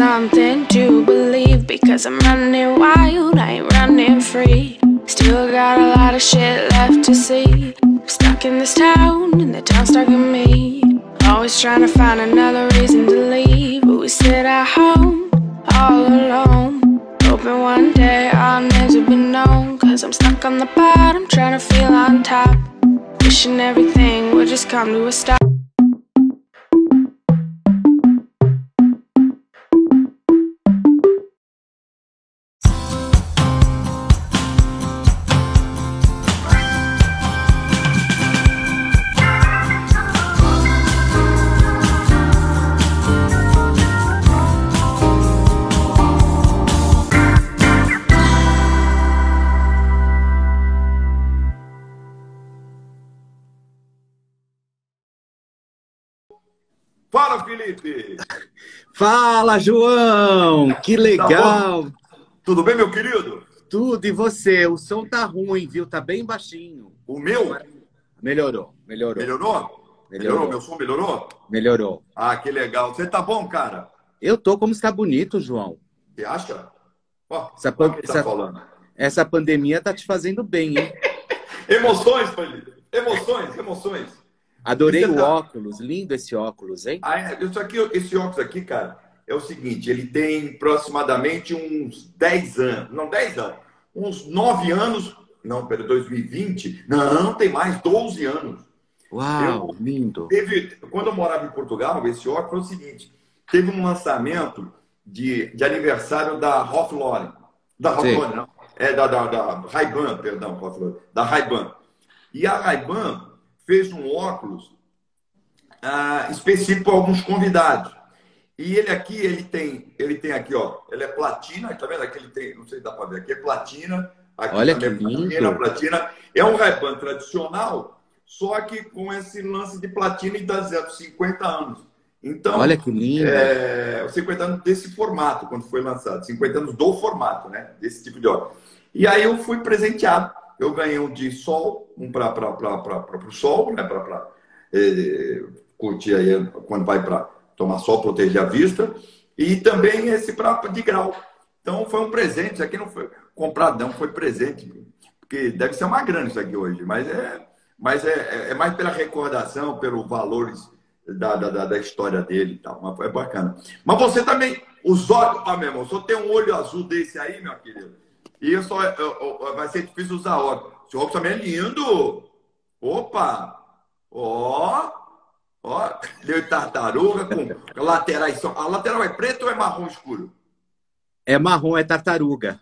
something to believe because I'm running wild, I ain't running free. Still got a lot of shit left to see. I'm stuck in this town, and the town's stuck in me. Always trying to find another reason to leave, but we sit at home all alone. Hoping one day I'll never be known. Cause I'm stuck on the bottom, trying to feel on top. Wishing everything would just come to a stop. Fala, João! Que legal! Tá Tudo bem, meu querido? Tudo, e você? O som tá ruim, viu? Tá bem baixinho. O meu? Melhorou, melhorou. Melhorou? Melhorou? Meu som melhorou? Melhorou. Ah, que legal. Você tá bom, cara? Eu tô como está bonito, João. Você acha? Ó, essa, pan... tá essa, falando. essa pandemia tá te fazendo bem, hein? emoções, Felipe. Emoções, emoções. Adorei o tá... óculos, lindo esse óculos, hein? Ah, isso aqui, esse óculos aqui, cara, é o seguinte, ele tem aproximadamente uns 10 anos, não 10 anos, uns 9 anos, não, pera, 2020, não, tem mais 12 anos. Uau, eu, lindo. Teve, quando eu morava em Portugal, esse óculos foi o seguinte, teve um lançamento de, de aniversário da Ralph Lauren, da Ralph Lauren, não, é da, da, da Ray-Ban, perdão, da Ray-Ban. E a Ray-Ban fez um óculos ah, específico para alguns convidados. E ele aqui, ele tem, ele tem aqui, ó, ele é platina, tá vendo? Aqui ele tem, não sei se dá para ver, aqui é platina. Aqui Olha que é. Platina, platina. É um ray tradicional, só que com esse lance de platina e dá 50 anos. Então, Olha que lindo. É, 50 anos desse formato, quando foi lançado. 50 anos do formato, né? Desse tipo de óculos. E aí eu fui presenteado eu ganhei um de sol, um para o sol, né? Para eh, curtir aí quando vai para tomar sol, proteger a vista, e também esse pra, de grau. Então foi um presente, isso aqui não foi comprado, não, foi presente. Porque deve ser uma grana isso aqui hoje, mas é, mas é, é mais pela recordação, pelos valores da, da, da história dele e tal. Mas foi bacana. Mas você também, os olhos, ah, meu irmão, só tem um olho azul desse aí, meu querido. E eu só, eu, eu, vai ser difícil usar óculos. Esse óculos também é lindo. Opa! Ó! Ó! Deu tartaruga com laterais. A lateral é preto ou é marrom escuro? É marrom, é tartaruga.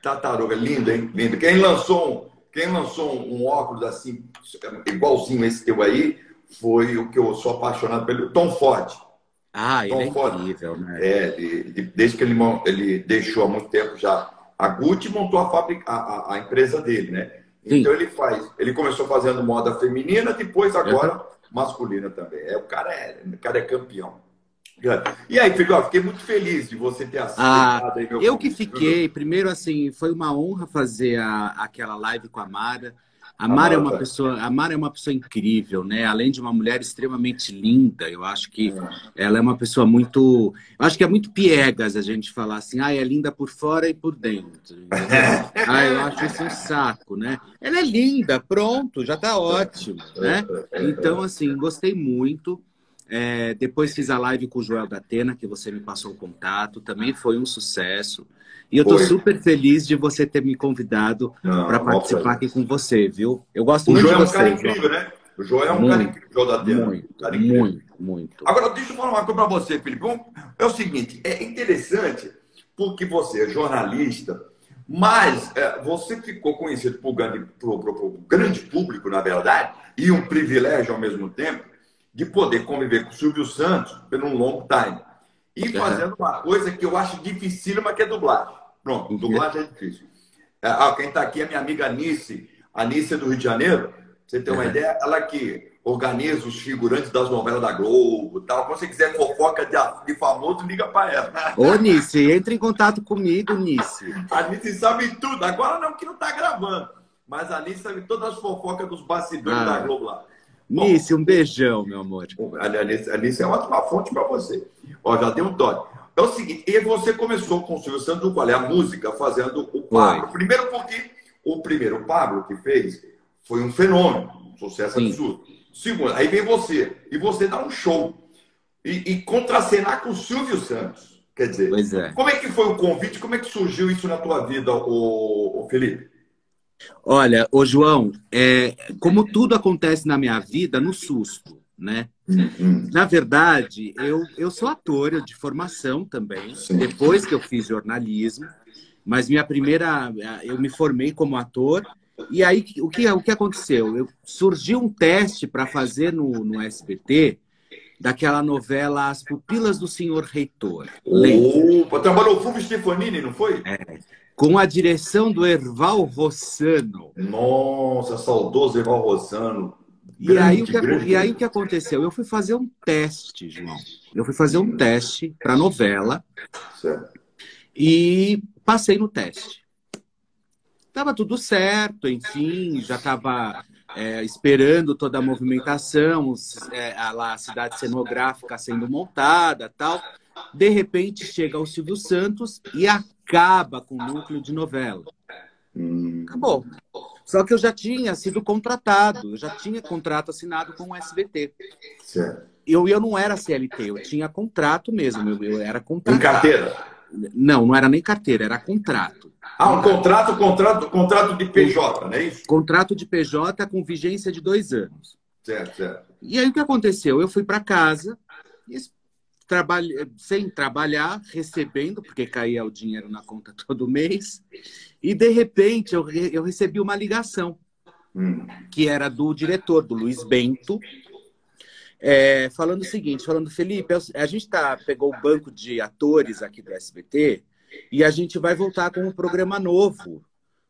Tartaruga, lindo, hein? Lindo. Quem lançou, quem lançou um óculos assim, igualzinho esse teu aí, foi o que eu sou apaixonado pelo Tom Ford. Ah, Tom ele é Ford. incrível, né? É, ele, desde que ele, ele deixou há muito tempo já a Gucci montou a, fábrica, a, a, empresa dele, né? Sim. Então ele faz, ele começou fazendo moda feminina, depois agora uhum. masculina também. É, o cara é, o cara é campeão. E aí, Felipe, fiquei muito feliz de você ter aceitado ah, aí meu Eu que fiquei, primeiro assim, foi uma honra fazer a, aquela live com a Mara. A Mara, é uma pessoa, a Mara é uma pessoa incrível, né? Além de uma mulher extremamente linda, eu acho que é. ela é uma pessoa muito, eu acho que é muito piegas a gente falar assim, ah, é linda por fora e por dentro. ah, eu acho isso um saco, né? Ela é linda, pronto, já tá ótimo, né? Então assim, gostei muito. É, depois fiz a live com o Joel da Atena, que você me passou o contato, também foi um sucesso. E eu estou super feliz de você ter me convidado para participar aqui com você, viu? Eu gosto o muito João de você. é um cara incrível, né? O João é um muito, cara incrível, João da Atena. Muito, cara muito, muito. Agora, deixa eu falar uma coisa para você, Felipe. É o seguinte, é interessante porque você é jornalista, mas é, você ficou conhecido para o grande público, na verdade, e um privilégio ao mesmo tempo, de poder conviver com o Silvio Santos por um longo time. E fazendo uma coisa que eu acho dificílima, que é dublagem. Pronto, dublagem é difícil. É, ah, quem está aqui é minha amiga Anice, Anice é do Rio de Janeiro. você tem uma ideia? Ela que organiza os figurantes das novelas da Globo tal. Quando você quiser fofoca de, de famoso, liga para ela. Ô, Nice, entre em contato comigo, Nice. A Nice sabe tudo. Agora não, que não está gravando. mas a Alice sabe todas as fofocas dos bastidores ah. da Globo lá. Nice, um beijão, meu amor. A Alice, a é uma ótima fonte para você. Ó, já deu um toque. É o seguinte, e você começou com o Silvio Santos, qual é a música, fazendo o Pablo. Primeiro porque o primeiro Pablo que fez foi um fenômeno, um sucesso Sim. absurdo. Segundo, aí vem você, e você dá um show. E, e contracenar com o Silvio Santos. Quer dizer, é. como é que foi o convite? Como é que surgiu isso na tua vida, o, Felipe? Olha, o João, é, como tudo acontece na minha vida, no susto, né? Uhum. Na verdade, eu, eu sou ator de formação também, Sim. depois que eu fiz jornalismo, mas minha primeira, eu me formei como ator, e aí o que, o que aconteceu? Eu, surgiu um teste para fazer no, no SBT daquela novela As Pupilas do Senhor Reitor. Opa, trabalhou o Fulvio Stefanini, não foi? É com a direção do Erval Rossano. Nossa, saudoso Erval Rossano. E, aí, o que, e aí o que aconteceu? Eu fui fazer um teste, João. Eu fui fazer um teste para novela. Certo. E passei no teste. Tava tudo certo, enfim, já estava é, esperando toda a movimentação, é, a, lá, a cidade cenográfica sendo montada tal. De repente chega o Silvio Santos e acaba com o núcleo de novela. Hum. Acabou. Só que eu já tinha sido contratado, eu já tinha contrato assinado com o SBT. Certo. Eu, eu não era CLT, eu tinha contrato mesmo, eu, eu era contratado. Em carteira? Não, não era nem carteira, era contrato. Ah, um contrato, contrato, contrato de PJ, não é isso? Contrato de PJ com vigência de dois anos. Certo, certo. E aí o que aconteceu? Eu fui para casa, trabalha, sem trabalhar, recebendo, porque caía o dinheiro na conta todo mês, e de repente eu, eu recebi uma ligação, hum. que era do diretor, do Luiz Bento, é, falando o seguinte, falando, Felipe, a gente tá, pegou o banco de atores aqui do SBT e a gente vai voltar com um programa novo,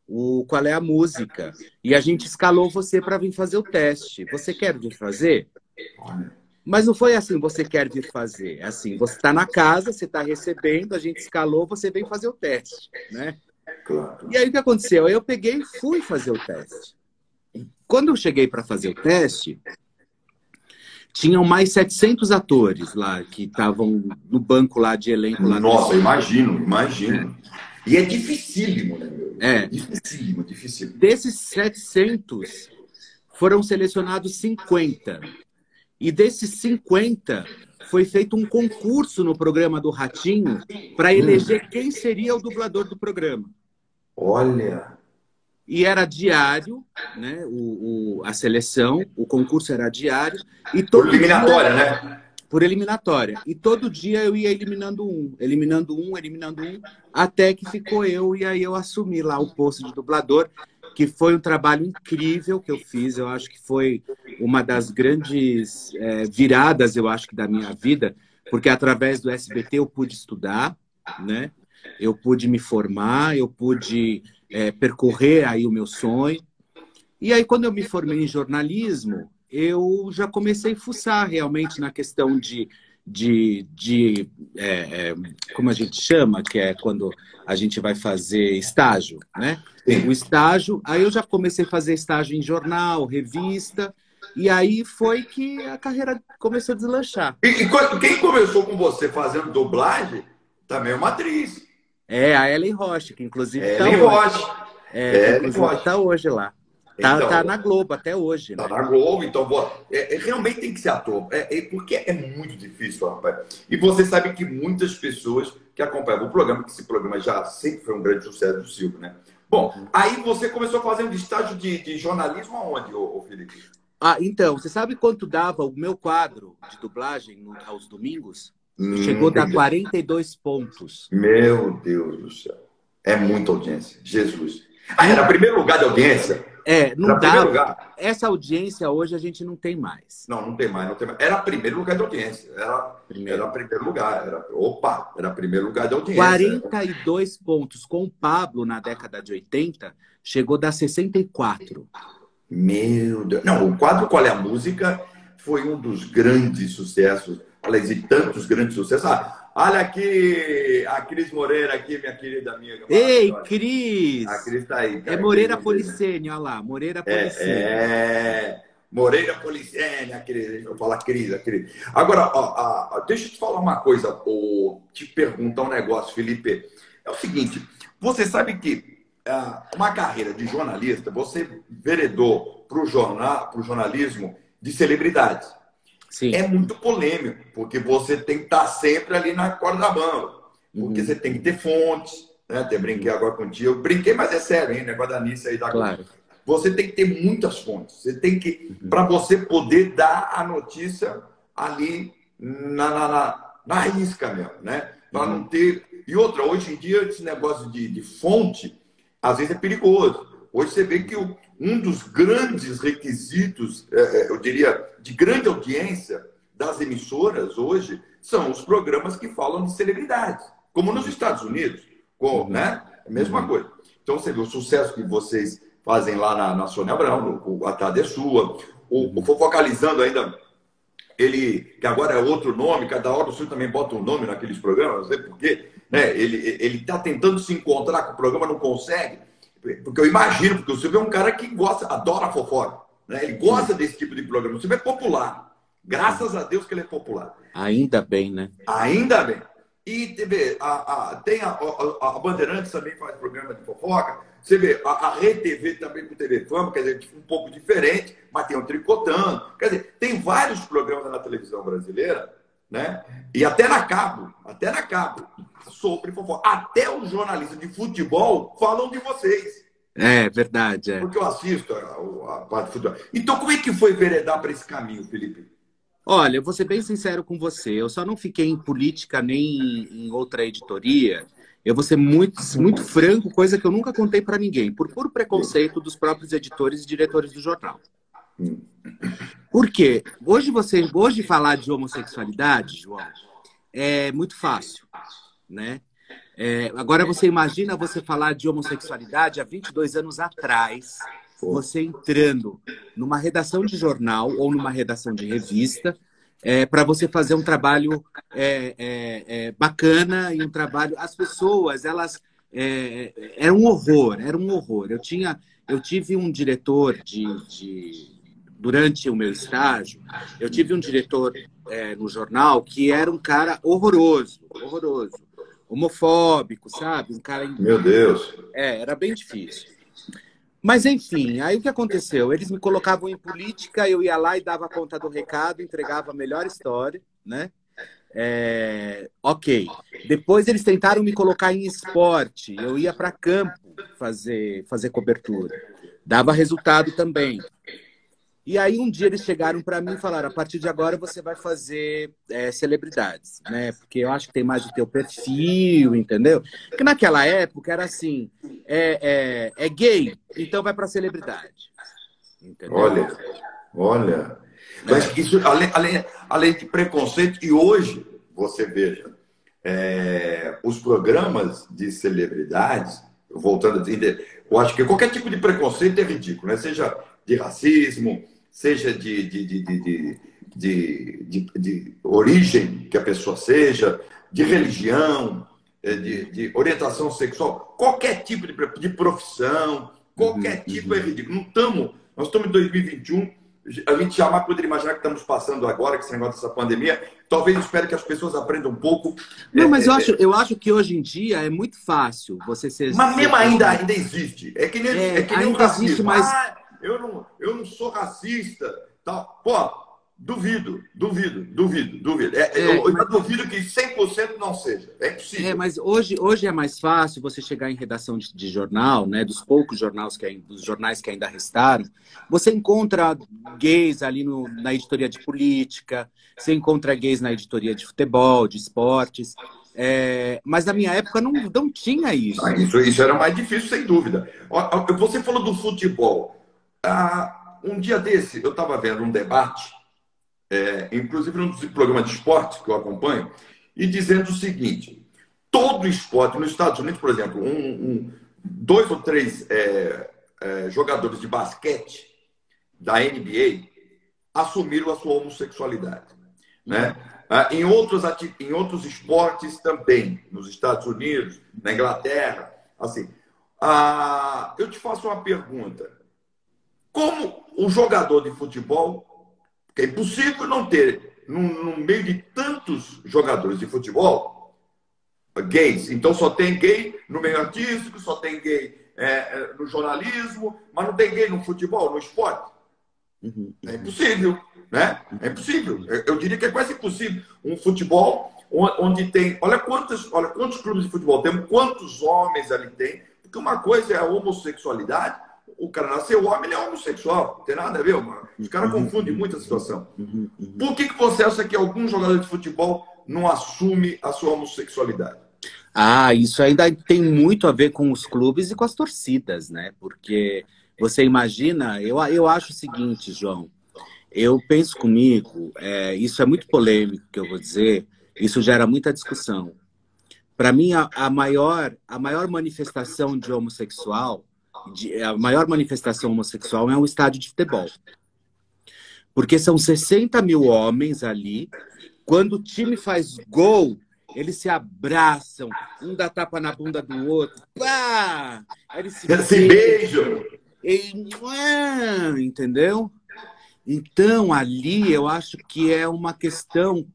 o Qual é a Música, e a gente escalou você para vir fazer o teste. Você quer vir fazer? Mas não foi assim, você quer vir fazer. É assim, você está na casa, você está recebendo, a gente escalou, você vem fazer o teste, né? Claro. E aí o que aconteceu? Eu peguei e fui fazer o teste. Quando eu cheguei para fazer o teste, tinham mais 700 atores lá que estavam no banco lá de elenco. Lá Nossa, imagino, imagino. É. E é dificílimo, né? Meu? É. Dificílimo, dificílimo. Desses 700, foram selecionados 50. E desses 50, foi feito um concurso no programa do Ratinho para eleger quem seria o dublador do programa. Olha! E era diário, né? O, o a seleção, o concurso era diário. E todo Por eliminatória, dia, né? Por eliminatória. E todo dia eu ia eliminando um, eliminando um, eliminando um, até que ficou eu, e aí eu assumi lá o posto de dublador que foi um trabalho incrível que eu fiz. Eu acho que foi uma das grandes é, viradas, eu acho que da minha vida, porque através do SBT eu pude estudar, né? Eu pude me formar, eu pude é, percorrer aí o meu sonho. E aí quando eu me formei em jornalismo, eu já comecei a fuçar realmente na questão de de, de é, é, como a gente chama, que é quando a gente vai fazer estágio, né? Sim. O estágio, aí eu já comecei a fazer estágio em jornal, revista, e aí foi que a carreira começou a deslanchar. E, e quem começou com você fazendo dublagem também é uma atriz. É, a Ellen Rocha, que inclusive está hoje. Rocha. É, é está hoje lá. Tá, então, tá na Globo até hoje. Tá né? na Globo, então é, é, realmente tem que ser ator. É, é, porque é muito difícil, rapaz. E você sabe que muitas pessoas que acompanham o programa, que esse programa já sempre foi um grande sucesso do Silvio, né? Bom, uhum. aí você começou a fazer um estágio de, de jornalismo aonde, ô, ô, Felipe? Ah, então, você sabe quanto dava o meu quadro de dublagem aos domingos? Hum, Chegou a dar 42 pontos. Meu Deus do céu. É muita audiência. Jesus. Ah, era primeiro lugar de audiência? É, não dá. Lugar. Essa audiência hoje a gente não tem mais. Não, não tem mais, não tem mais. Era primeiro lugar de audiência. Era primeiro, era primeiro lugar. Era, opa, era primeiro lugar de audiência. 42 pontos com o Pablo na década de 80, chegou a dar 64. Meu Deus. Não, o quadro Qual é a Música foi um dos grandes sucessos Aliás, de tantos grandes sucessos. Ah, olha aqui a Cris Moreira, aqui, minha querida amiga. Ei, Cris! A Cris está aí. Cara. É Moreira Policene, olha lá. Moreira Policene. É, é... Moreira Policene, a Cris. Eu falo a Cris, a Cris. Agora, ó, ó, deixa eu te falar uma coisa, ou te perguntar um negócio, Felipe. É o seguinte, você sabe que uh, uma carreira de jornalista, você veredou para o jornal, jornalismo de celebridades. Sim. É muito polêmico, porque você tem que estar sempre ali na corda da banda. Porque uhum. você tem que ter fontes, né? Até brinquei agora contigo. Brinquei, mas é sério, hein? Negócio da Nice aí da claro. Você tem que ter muitas fontes. Você tem que, uhum. para você poder dar a notícia ali na, na, na, na risca mesmo, né? Para uhum. não ter. E outra, hoje em dia, esse negócio de, de fonte, às vezes é perigoso. Hoje você vê que o, um dos grandes requisitos, é, é, eu diria, de grande audiência das emissoras hoje são os programas que falam de celebridades, como nos Estados Unidos, com, uhum. né? A mesma uhum. coisa. Então você vê o sucesso que vocês fazem lá na, na Sônia Abrão, o A Tarde é Sua, o, o Fofocalizando ainda, ele, que agora é outro nome, cada hora o senhor também bota um nome naqueles programas, não sei porquê, né? Ele está tentando se encontrar com o programa, não consegue. Porque eu imagino, porque o Silvio é um cara que gosta, adora fofoca. Né? Ele gosta desse tipo de programa. O Silvio é popular. Graças a Deus que ele é popular. Ainda bem, né? Ainda bem. E TV, a, a, tem a, a, a, Bandeirantes também faz programa de fofoca. Você vê, a, a Rede TV também com TV Fama, quer dizer, um pouco diferente, mas tem o Tricotando. Quer dizer, tem vários programas na televisão brasileira né? E até na cabo, até na cabo, sobre fofoca. Até os jornalistas de futebol falam de vocês. É, verdade. É. Porque eu assisto a, a parte de futebol. Então, como é que foi veredar para esse caminho, Felipe? Olha, eu vou ser bem sincero com você. Eu só não fiquei em política nem em outra editoria. Eu vou ser muito, muito franco, coisa que eu nunca contei para ninguém, por puro preconceito dos próprios editores e diretores do jornal. Por quê? Hoje você, hoje falar de homossexualidade, João, é muito fácil, né? É, agora você imagina você falar de homossexualidade há 22 anos atrás, você entrando numa redação de jornal ou numa redação de revista, é, para você fazer um trabalho é, é, é, bacana e um trabalho. As pessoas, elas. É, era um horror, era um horror. Eu tinha, eu tive um diretor de, de durante o meu estágio, eu tive um diretor é, no jornal que era um cara horroroso, horroroso, homofóbico, sabe? Um cara. Meu Deus! É, era bem difícil. Mas, enfim, aí o que aconteceu? Eles me colocavam em política, eu ia lá e dava conta do recado, entregava a melhor história, né? É, ok. Depois eles tentaram me colocar em esporte, eu ia para campo fazer, fazer cobertura. Dava resultado também. E aí um dia eles chegaram para mim e falaram: a partir de agora você vai fazer é, celebridades, né? Porque eu acho que tem mais o teu perfil, entendeu? Porque naquela época era assim: é, é, é gay, então vai para celebridade. Entendeu? Olha, olha. Mas isso, além, além, além de preconceito, e hoje, você veja, é, os programas de celebridades, voltando a dizer, eu acho que qualquer tipo de preconceito é ridículo, né? Seja de racismo, seja de, de, de, de, de, origem que a pessoa seja, de religião, é, de, orientação sexual, qualquer tipo de, profissão, qualquer uhum, tipo é uhum. é ridículo. Não estamos, nós estamos em 2021, a gente jamais poderia imaginar que estamos passando agora, que esse negócio dessa pandemia. Talvez espero que as pessoas aprendam um pouco. Não, mas é, eu, é, acho, eu acho que hoje em dia é muito fácil você ser. Mas mesmo ainda, ainda existe. É que nem, é, é que nem ainda um racismo. Existe, mas... Ah, eu não, eu não sou racista. Tal. Pô, duvido, duvido, duvido, duvido. É, é, eu, mas... duvido que 100% não seja. É possível. É, mas hoje, hoje é mais fácil você chegar em redação de, de jornal, né? Dos poucos jornais que, dos jornais que ainda restaram. Você encontra gays ali no, na editoria de política, você encontra gays na editoria de futebol, de esportes. É, mas na minha época não, não tinha isso. Ah, isso. Isso era mais difícil, sem dúvida. Você falou do futebol. Ah, um dia desse, eu estava vendo um debate, é, inclusive num dos programas de esporte que eu acompanho, e dizendo o seguinte: todo esporte, nos Estados Unidos, por exemplo, um, um, dois ou três é, é, jogadores de basquete da NBA assumiram a sua homossexualidade. Né? Ah, em, outros, em outros esportes também, nos Estados Unidos, na Inglaterra. Assim, ah, eu te faço uma pergunta. Como o jogador de futebol, que é impossível não ter, no, no meio de tantos jogadores de futebol, gays. Então só tem gay no meio artístico, só tem gay é, é no jornalismo, mas não tem gay no futebol, no esporte. Uhum, uhum. É impossível, né? É impossível. Eu diria que é quase impossível um futebol onde tem, olha quantos, olha quantos clubes de futebol tem, quantos homens ali tem, porque uma coisa é a homossexualidade, o cara nasceu homem, ele é homossexual, não tem nada a ver, mano. Os caras uhum. confundem muito a situação. Por que, que você acha que algum jogador de futebol não assume a sua homossexualidade? Ah, isso ainda tem muito a ver com os clubes e com as torcidas, né? Porque você imagina, eu, eu acho o seguinte, João, eu penso comigo, é, isso é muito polêmico que eu vou dizer, isso gera muita discussão. Para mim, a, a, maior, a maior manifestação de homossexual, de, a maior manifestação homossexual é um estádio de futebol. Porque são 60 mil homens ali, quando o time faz gol, eles se abraçam, um dá tapa na bunda do outro, pá! Eles se, beijam. E, entendeu? Então, ali eu acho que é uma questão,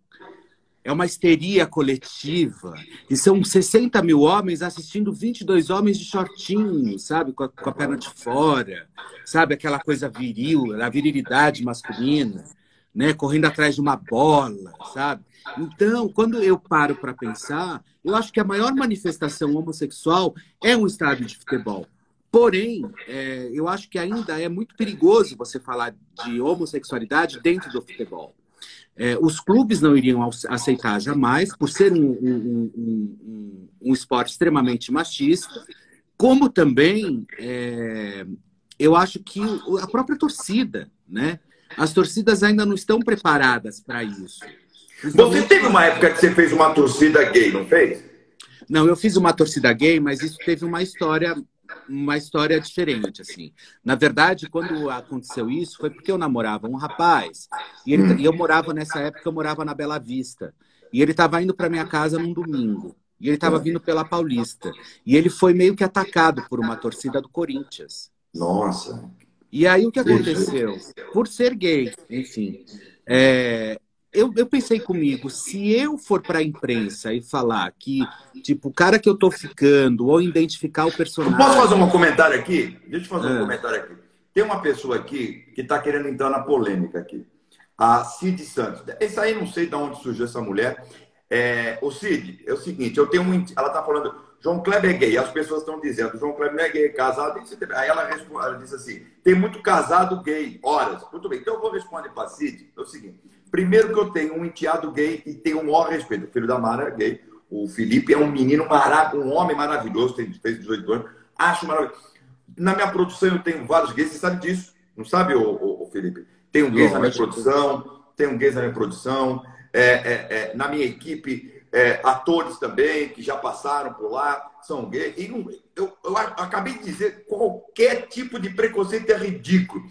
é uma histeria coletiva. E são 60 mil homens assistindo 22 homens de shortinho, sabe? Com a, com a perna de fora, sabe? Aquela coisa viril, a virilidade masculina, né? Correndo atrás de uma bola, sabe? Então, quando eu paro para pensar, eu acho que a maior manifestação homossexual é um estádio de futebol. Porém, é, eu acho que ainda é muito perigoso você falar de homossexualidade dentro do futebol. É, os clubes não iriam aceitar jamais, por ser um, um, um, um esporte extremamente machista, como também é, eu acho que a própria torcida, né? As torcidas ainda não estão preparadas para isso. Você teve uma época que você fez uma torcida gay, não fez? Não, eu fiz uma torcida gay, mas isso teve uma história uma história diferente, assim. Na verdade, quando aconteceu isso, foi porque eu namorava um rapaz. E, ele, e eu morava, nessa época, eu morava na Bela Vista. E ele estava indo para minha casa num domingo. E ele estava vindo pela Paulista. E ele foi meio que atacado por uma torcida do Corinthians. Nossa! E aí o que aconteceu? Por ser gay, enfim. É, eu, eu pensei comigo, se eu for para a imprensa e falar que, tipo, o cara que eu tô ficando, ou identificar o personagem. Posso fazer um comentário aqui? Deixa eu fazer um ah. comentário aqui. Tem uma pessoa aqui que está querendo entrar na polêmica aqui. A Cid Santos. Esse aí não sei de onde surgiu essa mulher. É, o Cid, é o seguinte, eu tenho um. Ela está falando, João Kleber é gay. As pessoas estão dizendo, João Kleber não é gay, casado. Aí ela, responde, ela disse assim: tem muito casado gay, horas. Muito bem, então eu vou responder para a Cid. É o seguinte Primeiro que eu tenho um enteado gay e tenho um maior respeito. O filho da Mara é gay. O Felipe é um menino maravilhoso, um homem maravilhoso, tem, fez 18 anos. Acho maravilhoso. Na minha produção eu tenho vários gays, você sabe disso. Não sabe, o, o, o Felipe? Tenho gays na minha produção, tenho gays na minha produção. É, é, é, na minha equipe, é, atores também que já passaram por lá, são gays. E eu, eu acabei de dizer, qualquer tipo de preconceito é ridículo.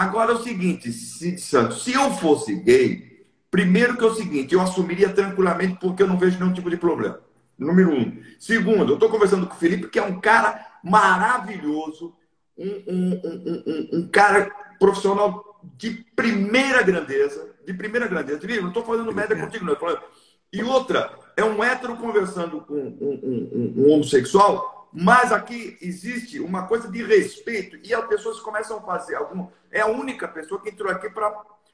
Agora é o seguinte, Cid Santos, se eu fosse gay, primeiro que é o seguinte, eu assumiria tranquilamente porque eu não vejo nenhum tipo de problema. Número um. Segundo, eu estou conversando com o Felipe, que é um cara maravilhoso, um, um, um, um cara profissional de primeira grandeza, de primeira grandeza. Não estou fazendo média contigo, não. E outra, é um hétero conversando com um homossexual mas aqui existe uma coisa de respeito e as pessoas começam a fazer algum. É a única pessoa que entrou aqui para,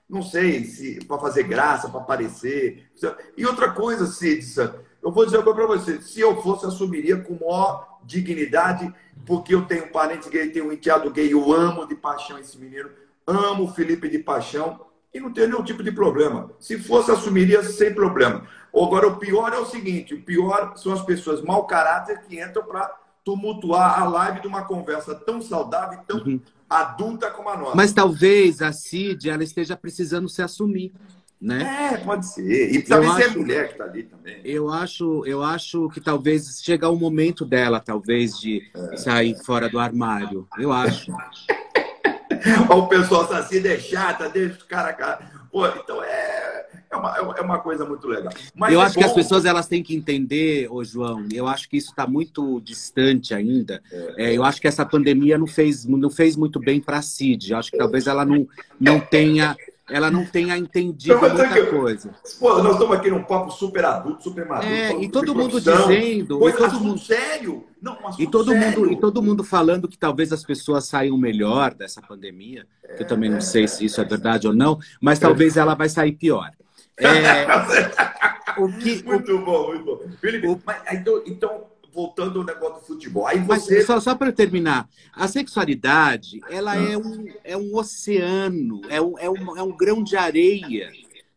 não sei, se para fazer graça, para aparecer. E outra coisa, Cídica, eu vou dizer para você: se eu fosse, assumiria com maior dignidade, porque eu tenho um parente gay, tenho um enteado gay, eu amo de paixão esse menino, amo o Felipe de paixão e não tenho nenhum tipo de problema. Se fosse, assumiria sem problema. Agora, o pior é o seguinte: o pior são as pessoas mau caráter que entram para tumultuar a live de uma conversa tão saudável e tão uhum. adulta como a nossa. Mas talvez a Cid ela esteja precisando se assumir. Né? É, pode ser. E talvez seja a mulher que está ali também. Eu acho, eu acho que talvez chega o momento dela, talvez, de é. sair fora do armário. Eu acho. o pessoal assim, é chata, deixa o cara. Pô, então é, é é uma, é uma coisa muito legal. Mas eu é acho bom... que as pessoas elas têm que entender, ô João, eu acho que isso está muito distante ainda. É. É, eu acho que essa pandemia não fez, não fez muito bem para a CID. Eu acho que talvez ela não, não tenha ela não tenha entendido então, muita que, coisa. Pô, nós estamos aqui num papo super adulto, super maduro. É, e todo mundo dizendo. E todo mundo sério. Não, e todo sério. mundo E todo mundo falando que talvez as pessoas saiam melhor dessa pandemia. É, que eu também não sei se isso é verdade ou não, mas talvez ela vai sair pior. É, o que, muito o, bom, muito bom. Felipe, o, mas, então, então voltando ao negócio do futebol. Aí você... Mas só, só para terminar, a sexualidade ela ah. é, um, é um oceano, é um, é, um, é um grão de areia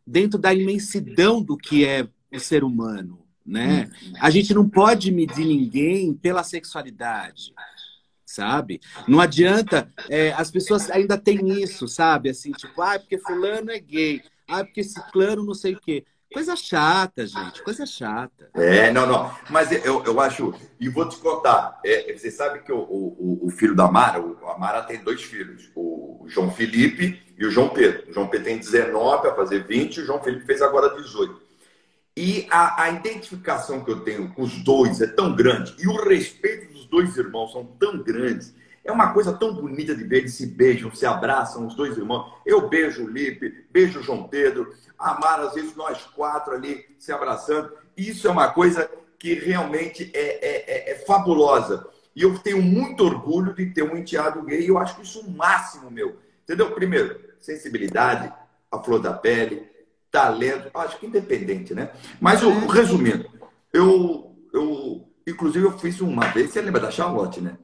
dentro da imensidão do que é o ser humano. Né? A gente não pode medir ninguém pela sexualidade, sabe? Não adianta, é, as pessoas ainda têm isso, sabe? Assim, tipo, ah, porque fulano é gay, ah, porque ciclano não sei o quê. Coisa chata, gente, coisa chata. É, não, não. Mas eu, eu acho, e vou te contar, é, você sabe que o, o, o filho da Mara, o, a Mara tem dois filhos, o João Felipe e o João Pedro. O João Pedro tem 19 para fazer 20, e o João Felipe fez agora 18. E a, a identificação que eu tenho com os dois é tão grande, e o respeito dos dois irmãos são tão grandes, é uma coisa tão bonita de ver, eles se beijam, se abraçam, os dois irmãos. Eu beijo o Lipe, beijo o João Pedro, amar às vezes nós quatro ali se abraçando. Isso é uma coisa que realmente é, é, é, é fabulosa. E eu tenho muito orgulho de ter um enteado gay. E eu acho que isso é o máximo meu. Entendeu? Primeiro, sensibilidade, a flor da pele, talento. Acho que independente, né? Mas, eu, resumindo, eu, eu, inclusive, eu fiz uma vez. Você lembra da Charlotte, né?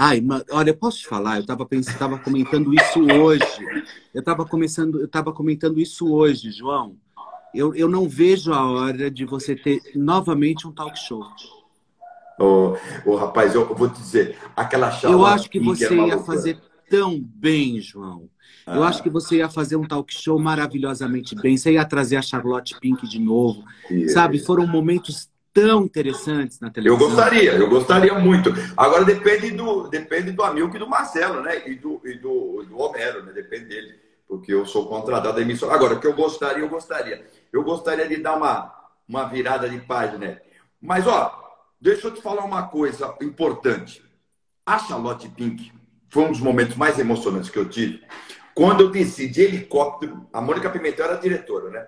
Ai, olha, eu posso te falar, eu estava pensando, tava comentando isso hoje. Eu estava começando, eu estava comentando isso hoje, João. Eu, eu não vejo a hora de você ter novamente um talk show. Ô, oh, oh, rapaz, eu vou te dizer, aquela chave. Eu acho que você ia fazer tão bem, João. Ah. Eu acho que você ia fazer um talk show maravilhosamente bem. Você ia trazer a Charlotte Pink de novo. Yeah. Sabe? Foram momentos tão interessantes na televisão. Eu gostaria, eu gostaria muito. Agora depende do, depende do Amilco e do Marcelo, né? E do, e do, do Homero, né? Depende dele. Porque eu sou contratado da emissora. Agora, o que eu gostaria, eu gostaria. Eu gostaria de dar uma, uma virada de página. Mas, ó, deixa eu te falar uma coisa importante. A Charlotte Pink foi um dos momentos mais emocionantes que eu tive. Quando eu desci de helicóptero, a Mônica Pimentel era diretora, né?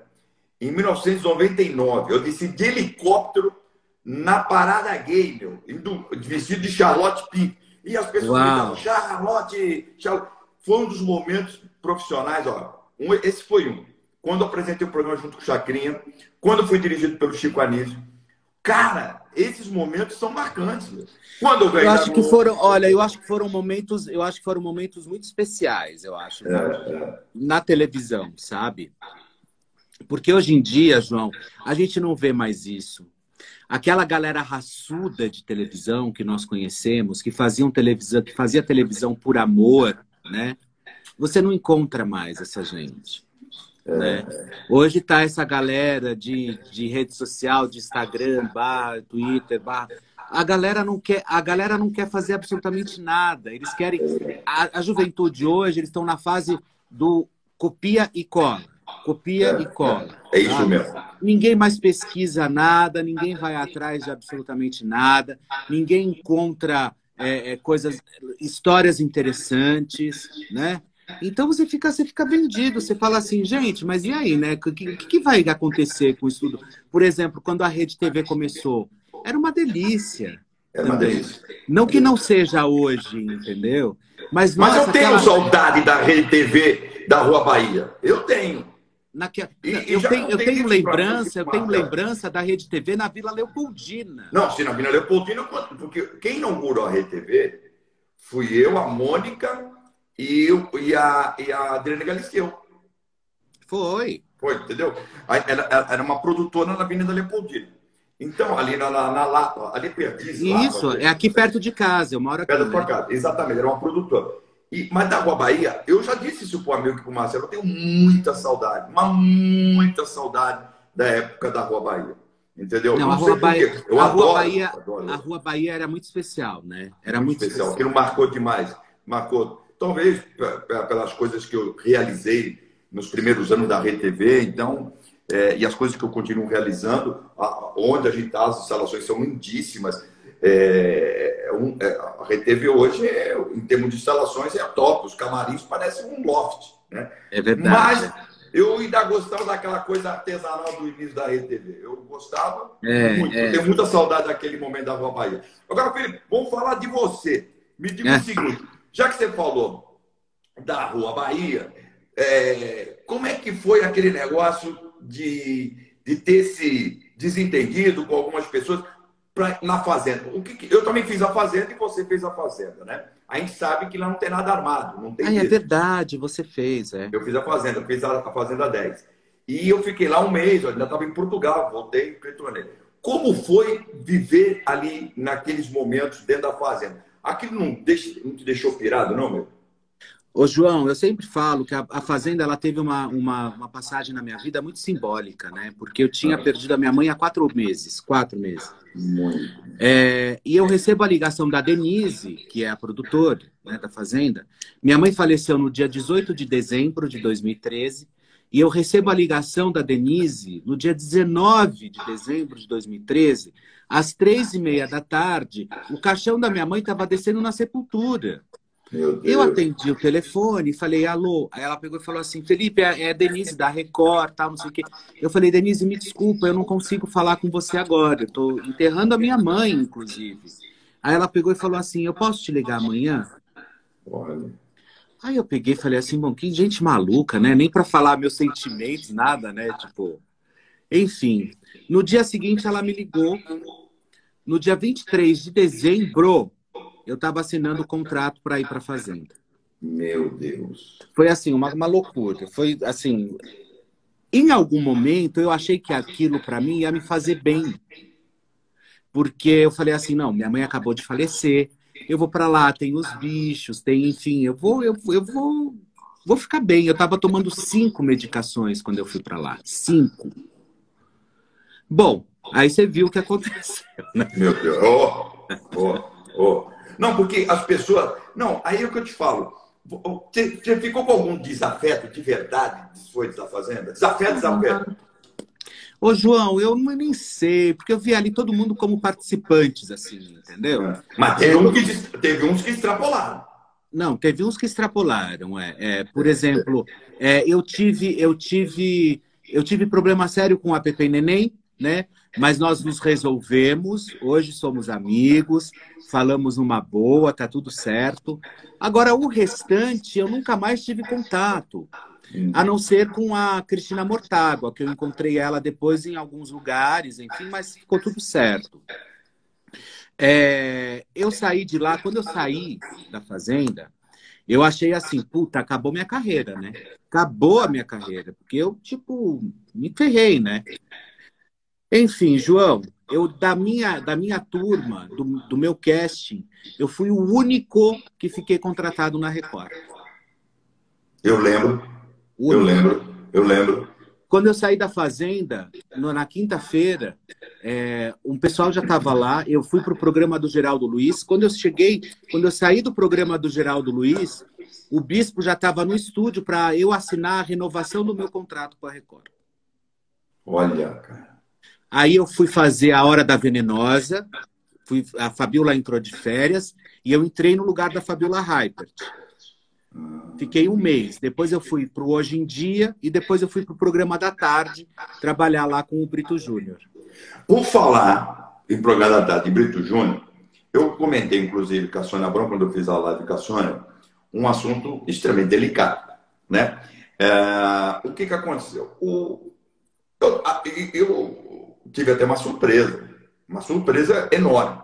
Em 1999, eu desci de helicóptero na parada gay, meu, indo, vestido de Charlotte Pink. E as pessoas gritavam, Charlotte, Charlotte. Foi um dos momentos profissionais, ó. Um, esse foi um. Quando eu apresentei o programa junto com o Chacrinha, quando fui dirigido pelo Chico Anísio. Cara, esses momentos são marcantes, meu. Quando eu ganhei. Eu acho que foram, olha, eu acho que foram momentos, eu acho que foram momentos muito especiais, eu acho, é, é. na televisão, sabe? Porque hoje em dia, João, a gente não vê mais isso. Aquela galera raçuda de televisão que nós conhecemos, que televisão, que fazia televisão por amor, né? Você não encontra mais essa gente. Né? Hoje está essa galera de, de rede social, de Instagram, barra, Twitter. A galera não quer, a galera não quer fazer absolutamente nada. Eles querem. A, a juventude hoje, eles estão na fase do copia e cola copia é, e cola. É, é isso tá? mesmo. Ninguém mais pesquisa nada, ninguém vai atrás de absolutamente nada, ninguém encontra é, é, coisas, histórias interessantes, né? Então você fica, você fica vendido, você fala assim, gente, mas e aí, né? O que, que vai acontecer com isso tudo? Por exemplo, quando a Rede TV começou, era uma delícia. Era uma delícia. Não que não seja hoje, entendeu? Mas, mas nossa, eu tenho aquela... saudade da Rede TV da Rua Bahia. Eu tenho. Naque... E, eu, tenho, eu tenho lembrança, eu tenho lembrança da Rede TV na Vila Leopoldina. Não, sim, na Vila Leopoldina, porque quem inaugurou a Rede TV fui eu, a Mônica e, e, a, e a Adriana Galisteu. Foi. Foi, entendeu? Era, era uma produtora na Avenida Leopoldina. Então, ali na, na, na Lapa, ali perto. Isso, é aqui perto de casa, eu moro aqui. Perto da tua né? casa, exatamente, era uma produtora. E, mas da Rua Bahia, eu já disse isso para o amigo e para o Marcelo, eu tenho muita saudade, mas muita saudade da época da Rua Bahia. Entendeu? Não, a Rua Bahia, eu a adoro, Rua Bahia, adoro. a Rua Bahia era muito especial, né? Era muito, muito especial, aquilo marcou demais. Marcou, talvez pelas coisas que eu realizei nos primeiros anos da RTV, então é, e as coisas que eu continuo realizando, a, onde a gente está, as instalações são lindíssimas. É, é um, é, a Reteve hoje, é, em termos de instalações, é top. Os camarins parecem um loft. Né? É verdade. Mas eu ainda gostava daquela coisa artesanal do início da RTV. Eu gostava é, muito. É. Tenho muita saudade daquele momento da Rua Bahia. Agora, Felipe, vamos falar de você. Me diga o seguinte: já que você falou da Rua Bahia, como é que foi aquele negócio de, de ter se desentendido com algumas pessoas pra, na Fazenda? O que, que- eu também fiz a Fazenda e você fez a Fazenda, né? A gente sabe que lá não tem nada armado, não tem Ah, é verdade, você fez, é. Eu fiz a Fazenda, eu fiz a, a Fazenda 10. E eu fiquei lá um mês, eu ainda estava em Portugal, voltei e retornei. Como foi viver ali naqueles momentos dentro da Fazenda? Aquilo não, deixa, não te deixou pirado, não, meu? Ô, João, eu sempre falo que a, a Fazenda ela teve uma, uma, uma passagem na minha vida muito simbólica, né? Porque eu tinha perdido a minha mãe há quatro meses, quatro meses. Muito. É, e eu recebo a ligação da Denise, que é a produtora né, da Fazenda. Minha mãe faleceu no dia 18 de dezembro de 2013. E eu recebo a ligação da Denise no dia 19 de dezembro de 2013, às três e meia da tarde. O caixão da minha mãe estava descendo na sepultura. Eu atendi o telefone, falei, alô. Aí ela pegou e falou assim: Felipe, é é a Denise da Record, tal, não sei o quê. Eu falei, Denise, me desculpa, eu não consigo falar com você agora. Eu tô enterrando a minha mãe, inclusive. Aí ela pegou e falou assim: Eu posso te ligar amanhã? Olha. Aí eu peguei e falei assim: Bom, que gente maluca, né? Nem para falar meus sentimentos, nada, né? Tipo. Enfim, no dia seguinte ela me ligou. No dia 23 de dezembro, eu estava assinando o contrato para ir para a Fazenda. Meu Deus. Foi assim, uma, uma loucura. Foi assim. Em algum momento eu achei que aquilo para mim ia me fazer bem. Porque eu falei assim, não, minha mãe acabou de falecer, eu vou para lá, tem os bichos, tem, enfim, eu vou, eu, eu vou, vou ficar bem. Eu estava tomando cinco medicações quando eu fui para lá, cinco. Bom, aí você viu o que aconteceu, né? Meu Deus. Oh, oh, oh. Não, porque as pessoas. Não, aí é o que eu te falo. Você, você ficou com algum desafeto de verdade depois da Fazenda? Desafeto, desafeto. Ô, João, eu nem sei, porque eu vi ali todo mundo como participantes, assim, entendeu? Mas teve, um que, teve uns que extrapolaram. Não, teve uns que extrapolaram. É, É, por exemplo, é, eu tive, eu tive, eu tive problema sério com a Pepe Neném, né? Mas nós nos resolvemos. Hoje somos amigos, falamos numa boa, tá tudo certo. Agora o restante eu nunca mais tive contato, a não ser com a Cristina Mortágua, que eu encontrei ela depois em alguns lugares, enfim, mas ficou tudo certo. É, eu saí de lá, quando eu saí da fazenda, eu achei assim, puta, acabou minha carreira, né? Acabou a minha carreira, porque eu, tipo, me ferrei, né? Enfim, João, eu da minha, da minha turma, do, do meu casting, eu fui o único que fiquei contratado na Record. Eu lembro, eu lembro, eu lembro. Quando eu saí da fazenda, na quinta-feira, é, um pessoal já estava lá. Eu fui para o programa do Geraldo Luiz. Quando eu cheguei, quando eu saí do programa do Geraldo Luiz, o bispo já estava no estúdio para eu assinar a renovação do meu contrato com a Record. Olha, cara. Aí eu fui fazer a Hora da Venenosa. Fui, a Fabiola entrou de férias e eu entrei no lugar da Fabiola Hypert. Fiquei um mês. Depois eu fui para o Hoje em Dia e depois eu fui para o programa da tarde trabalhar lá com o Brito Júnior. Por falar em programa da tarde de Brito Júnior, eu comentei, inclusive, com a Sônia Abrão, quando eu fiz a live com a Sônia, um assunto extremamente delicado. Né? É, o que, que aconteceu? O, eu, eu tive até uma surpresa, uma surpresa enorme.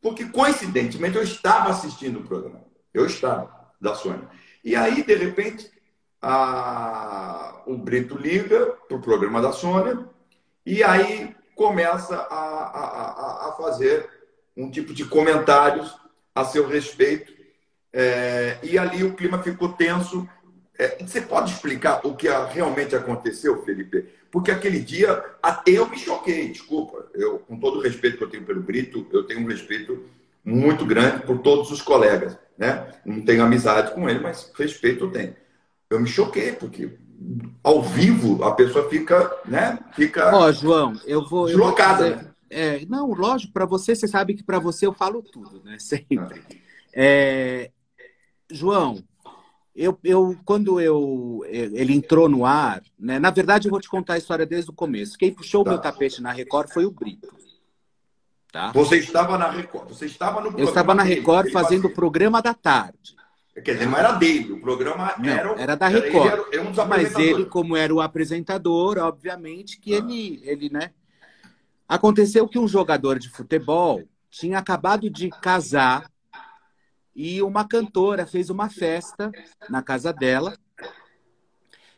Porque, coincidentemente, eu estava assistindo o programa. Eu estava, da Sônia. E aí, de repente, a- o Brito liga para o programa da Sônia e aí começa a, a, a- fazer um tipo de comentários a seu respeito. É, e ali o clima ficou tenso. É, você pode explicar o que realmente aconteceu, Felipe? Porque aquele dia até eu me choquei, desculpa. Eu, com todo o respeito que eu tenho pelo Brito, eu tenho um respeito muito grande por todos os colegas. Né? Não tenho amizade com ele, mas respeito eu tenho. Eu me choquei, porque ao vivo a pessoa fica, né? Fica. Ó, oh, João, eu vou. Deslocada. Eu vou dizer, é, não, lógico, para você, você sabe que para você eu falo tudo, né? Sempre. É, João, eu, eu, quando eu, ele entrou no ar, né? na verdade eu vou te contar a história desde o começo. Quem puxou tá. o meu tapete na Record foi o Brito. Tá? Você estava na Record, você estava no Eu estava na Record dele, fazendo o programa da tarde. Quer dizer, não era dele, o programa não, era, era da Record. Era, era um Mas ele, como era o apresentador, obviamente que ah. ele, ele, né? Aconteceu que um jogador de futebol tinha acabado de casar e uma cantora fez uma festa na casa dela.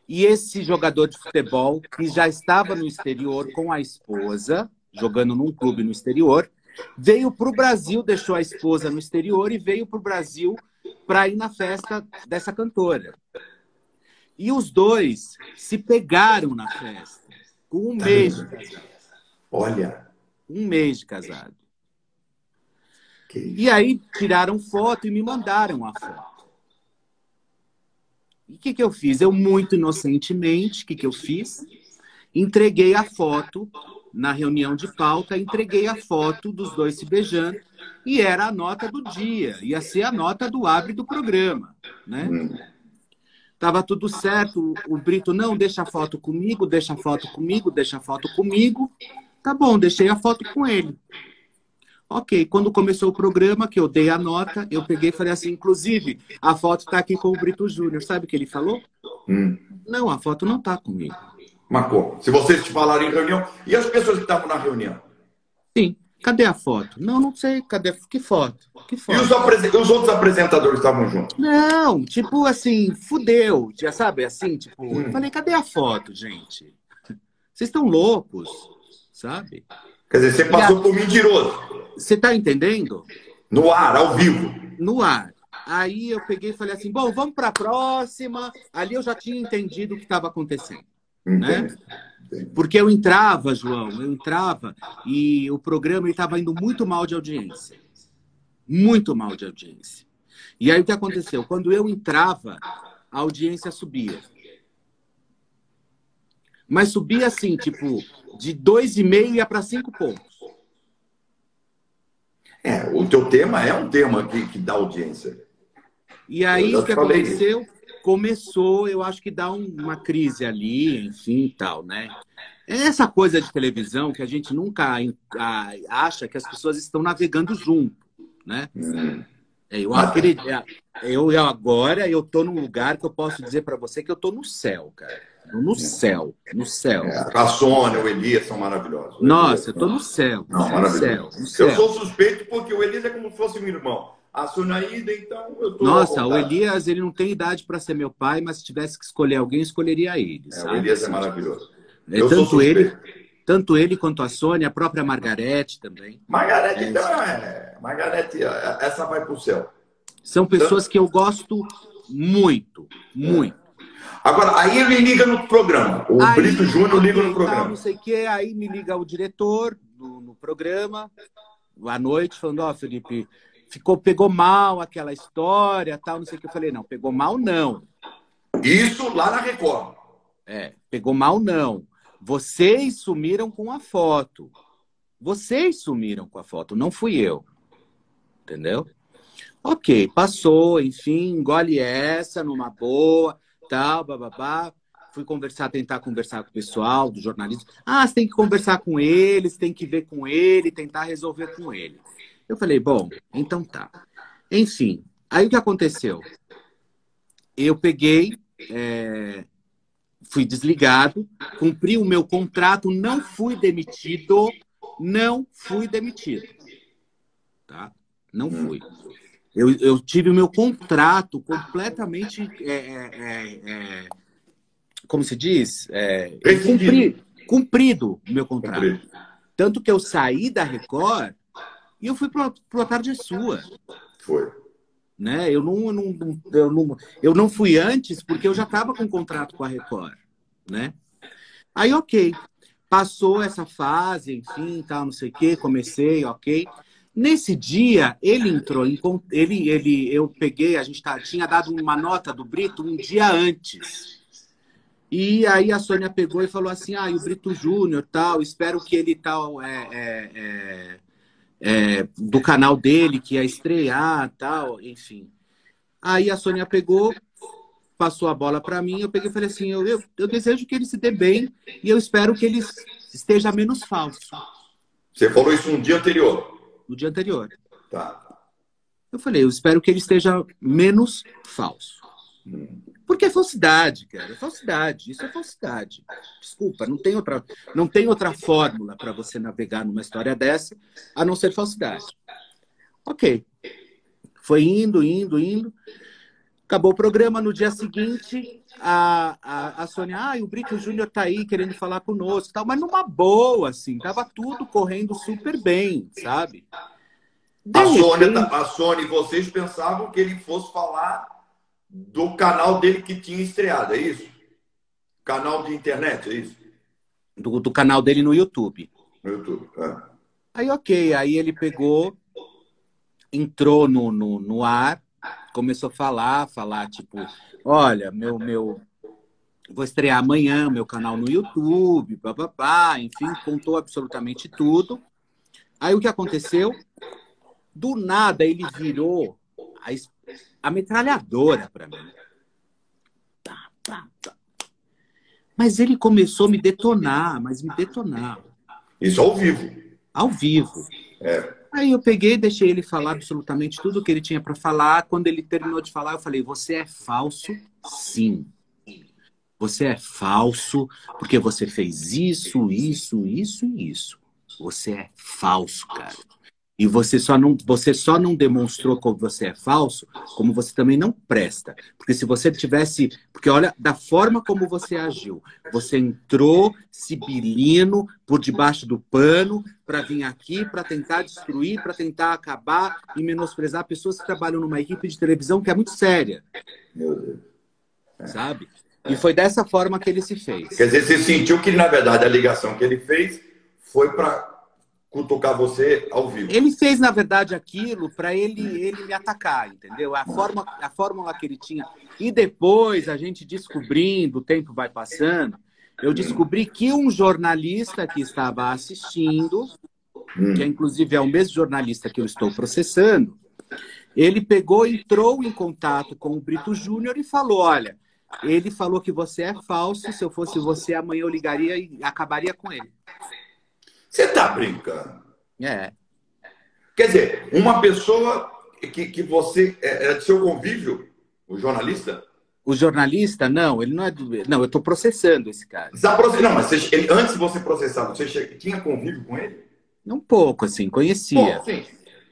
E esse jogador de futebol, que já estava no exterior com a esposa, jogando num clube no exterior, veio para o Brasil, deixou a esposa no exterior e veio para o Brasil para ir na festa dessa cantora. E os dois se pegaram na festa, com um mês de casado. Olha. Um mês de casado. E aí tiraram foto e me mandaram a foto. E o que, que eu fiz? Eu, muito inocentemente, o que, que eu fiz? Entreguei a foto na reunião de pauta, entreguei a foto dos dois se beijando e era a nota do dia, ia ser a nota do abre do programa, né? Hum. Tava tudo certo, o Brito, não, deixa a foto comigo, deixa a foto comigo, deixa a foto comigo. Tá bom, deixei a foto com ele. Ok, quando começou o programa, que eu dei a nota, eu peguei e falei assim, inclusive, a foto está aqui com o Brito Júnior. Sabe o que ele falou? Hum. Não, a foto não está comigo. Marcou. Se vocês te falaram em reunião, e as pessoas que estavam na reunião? Sim. Cadê a foto? Não, não sei. Cadê? Que foto? Que foto? E os, os outros apresentadores estavam juntos? Não, tipo assim, fudeu. Já sabe, assim, tipo, hum. eu falei, cadê a foto, gente? Vocês estão loucos, sabe? Quer dizer, você passou a... por mentiroso. Você tá entendendo? No ar, ao vivo. No ar. Aí eu peguei e falei assim, bom, vamos para a próxima. Ali eu já tinha entendido o que estava acontecendo. Né? Porque eu entrava, João, eu entrava e o programa estava indo muito mal de audiência. Muito mal de audiência. E aí o que aconteceu? Quando eu entrava, a audiência subia. Mas subia assim, tipo, de dois e meio ia para cinco pontos. É, o teu tema é um tema que, que dá audiência. E aí o que aconteceu? Isso começou, eu acho que dá uma crise ali, enfim, e tal, né? É essa coisa de televisão que a gente nunca acha que as pessoas estão navegando junto, né? Hum. Eu acredito, eu, eu agora eu tô num lugar que eu posso dizer para você que eu tô no céu, cara. No céu, no céu. É, a Sônia, o Elias são maravilhosos. Nossa, eu tô no céu. Não, no céu, no céu. Eu sou suspeito porque o Elias é como se fosse um irmão. A Sunaída, então, eu tô. Nossa, o Elias, ele não tem idade para ser meu pai, mas se tivesse que escolher alguém, escolheria ele. É, o Elias é maravilhoso. É, tanto ele, tanto ele quanto a Sônia, a própria Margarete também. Margarete, é. então, é. Margarete, essa vai para o céu. São pessoas que eu gosto muito, muito. Agora, aí ele liga no programa. O aí, Brito Júnior liga no programa. não sei o que, aí me liga o diretor no, no programa, à noite, falando, ó, oh, Felipe, ficou, pegou mal aquela história, tal, não sei o que. Eu falei, não, pegou mal não. Isso lá na Record. É, pegou mal não. Vocês sumiram com a foto. Vocês sumiram com a foto, não fui eu. Entendeu? Ok, passou, enfim, engole essa numa boa, tal, bababá. Fui conversar, tentar conversar com o pessoal do jornalismo. Ah, você tem que conversar com eles, tem que ver com ele, tentar resolver com ele. Eu falei, bom, então tá. Enfim, aí o que aconteceu? Eu peguei, é, fui desligado, cumpri o meu contrato, não fui demitido, não fui demitido. Tá? Não fui. Eu, eu tive o meu contrato completamente. É, é, é, é como se diz? É, cumpri, cumprido o meu contrato. Cumprido. Tanto que eu saí da Record e eu fui para a tarde sua. Foi. Né? Eu, não, eu, não, eu, não, eu não fui antes porque eu já estava com contrato com a Record. Né? Aí, ok. Passou essa fase, enfim, tal, não sei o quê, comecei, ok. Nesse dia, ele entrou. Ele, ele, eu peguei, a gente tá, tinha dado uma nota do Brito um dia antes. E aí a Sônia pegou e falou assim: ah, e o Brito Júnior, tal, espero que ele tal, é, é, é, é, do canal dele, que ia estrear, tal, enfim. Aí a Sônia pegou, passou a bola para mim, eu peguei e falei assim: eu, eu, eu, desejo que ele se dê bem e eu espero que ele esteja menos falso. Você falou isso no dia anterior? No dia anterior. Tá. Eu falei: eu espero que ele esteja menos falso. Hum. Porque é falsidade, cara. É falsidade. Isso é falsidade. Desculpa, não tem outra, não tem outra fórmula para você navegar numa história dessa a não ser falsidade. Ok. Foi indo, indo, indo. Acabou o programa. No dia seguinte, a, a, a Sônia, ah, o Brito Júnior tá aí querendo falar conosco, tal, mas numa boa, assim. Tava tudo correndo super bem, sabe? De a, repente... Sônia, tá, a Sônia e vocês pensavam que ele fosse falar do canal dele que tinha estreado, é isso? Canal de internet, é isso? Do, do canal dele no YouTube. No YouTube, é. Aí, ok. Aí ele pegou, entrou no, no, no ar, começou a falar, falar, tipo, olha, meu, meu, vou estrear amanhã meu canal no YouTube, papapá, enfim, contou absolutamente tudo. Aí o que aconteceu? Do nada ele virou a, a metralhadora para mim. Tá, tá, tá. Mas ele começou a me detonar, mas me detonar. Isso ao vivo. Ao vivo. É. Aí eu peguei, deixei ele falar absolutamente tudo o que ele tinha para falar. Quando ele terminou de falar, eu falei: Você é falso? Sim. Você é falso porque você fez isso, isso, isso e isso. Você é falso, cara. E você só não, você só não demonstrou como você é falso, como você também não presta. Porque se você tivesse. Porque olha, da forma como você agiu, você entrou sibilino por debaixo do pano para vir aqui para tentar destruir, para tentar acabar e menosprezar pessoas que trabalham numa equipe de televisão que é muito séria. Meu Deus. Sabe? E foi dessa forma que ele se fez. Quer dizer, você sentiu que, na verdade, a ligação que ele fez foi para cutucar você ao vivo. Ele fez, na verdade, aquilo para ele, ele me atacar, entendeu? A, forma, a fórmula que ele tinha. E depois, a gente descobrindo, o tempo vai passando, eu descobri que um jornalista que estava assistindo, hum. que inclusive é o mesmo jornalista que eu estou processando, ele pegou, entrou em contato com o Brito Júnior e falou: olha, ele falou que você é falso, se eu fosse você, amanhã eu ligaria e acabaria com ele. Você está brincando? É. Quer dizer, uma pessoa que, que você é, é de seu convívio, o jornalista? O jornalista, não, ele não é do. Não, eu estou processando esse cara. Processando, não, mas você, ele, antes de você processar, você tinha convívio com ele? Um pouco, assim, conhecia. Pô, sim.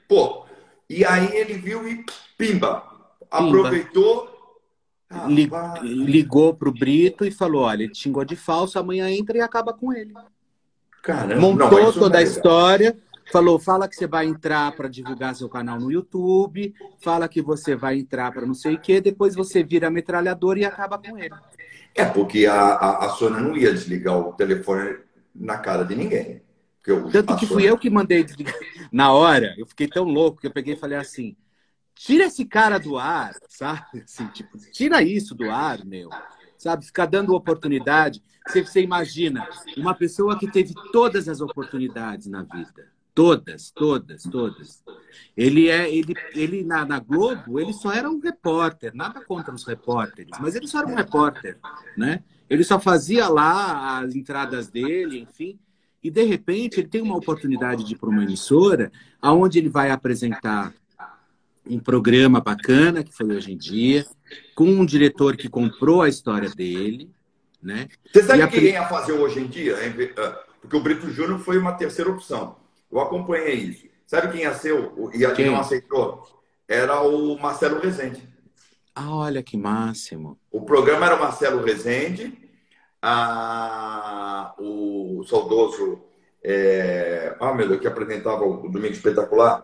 Pô, e aí ele viu e pimba, aproveitou. Pimba. Ligou para o Brito e falou: olha, ele xingou de falso, amanhã entra e acaba com ele. Caramba, Montou não, toda a é história, falou: fala que você vai entrar para divulgar seu canal no YouTube, fala que você vai entrar para não sei o quê, depois você vira metralhador e acaba com ele. É, porque a, a, a Sônia não ia desligar o telefone na cara de ninguém. Eu, Tanto que Sônia... fui eu que mandei desligar. Na hora, eu fiquei tão louco que eu peguei e falei assim: tira esse cara do ar, sabe? Assim, tipo, tira isso do ar, meu sabe? Ficar dando oportunidade. Você, você imagina, uma pessoa que teve todas as oportunidades na vida. Todas, todas, todas. Ele é, ele, ele na, na Globo, ele só era um repórter, nada contra os repórteres, mas ele só era um repórter, né? Ele só fazia lá as entradas dele, enfim. E de repente ele tem uma oportunidade de ir para uma emissora, aonde ele vai apresentar um programa bacana, que foi hoje em dia, com um diretor que comprou a história dele. Né? Você sabe o que ia fazer hoje em dia? Ah, porque o Brito Júnior foi uma terceira opção. Eu acompanhei isso. Sabe quem ia ser o... e quem? não aceitou? Era o Marcelo Rezende. Ah, olha que máximo. O programa era o Marcelo Rezende, a... o saudoso. É... Ah, meu Deus, que apresentava o Domingo Espetacular.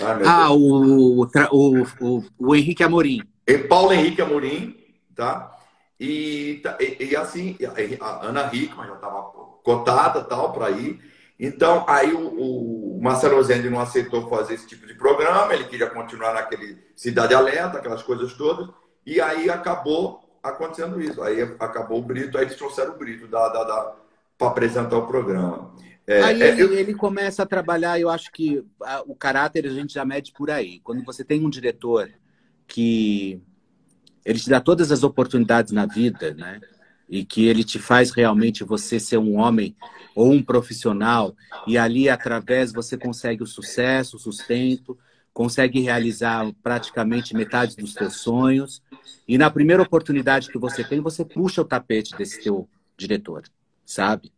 Ah, ah o, o, o, o, Henrique Amorim. E Paulo Henrique Amorim, tá? E, tá, e, e assim, a Ana Hickman já estava cotada tal para ir. Então, aí o, o Marcelo Zende não aceitou fazer esse tipo de programa, ele queria continuar naquele Cidade Alerta, aquelas coisas todas, e aí acabou acontecendo isso. Aí acabou o Brito, aí eles trouxeram o Brito da, da, da para apresentar o programa. É, aí é, ele, eu... ele, começa a trabalhar, eu acho que a, o caráter a gente já mede por aí. Quando você tem um diretor que ele te dá todas as oportunidades na vida, né? E que ele te faz realmente você ser um homem ou um profissional, e ali através você consegue o sucesso, o sustento, consegue realizar praticamente metade dos seus sonhos. E na primeira oportunidade que você tem, você puxa o tapete desse teu diretor, sabe?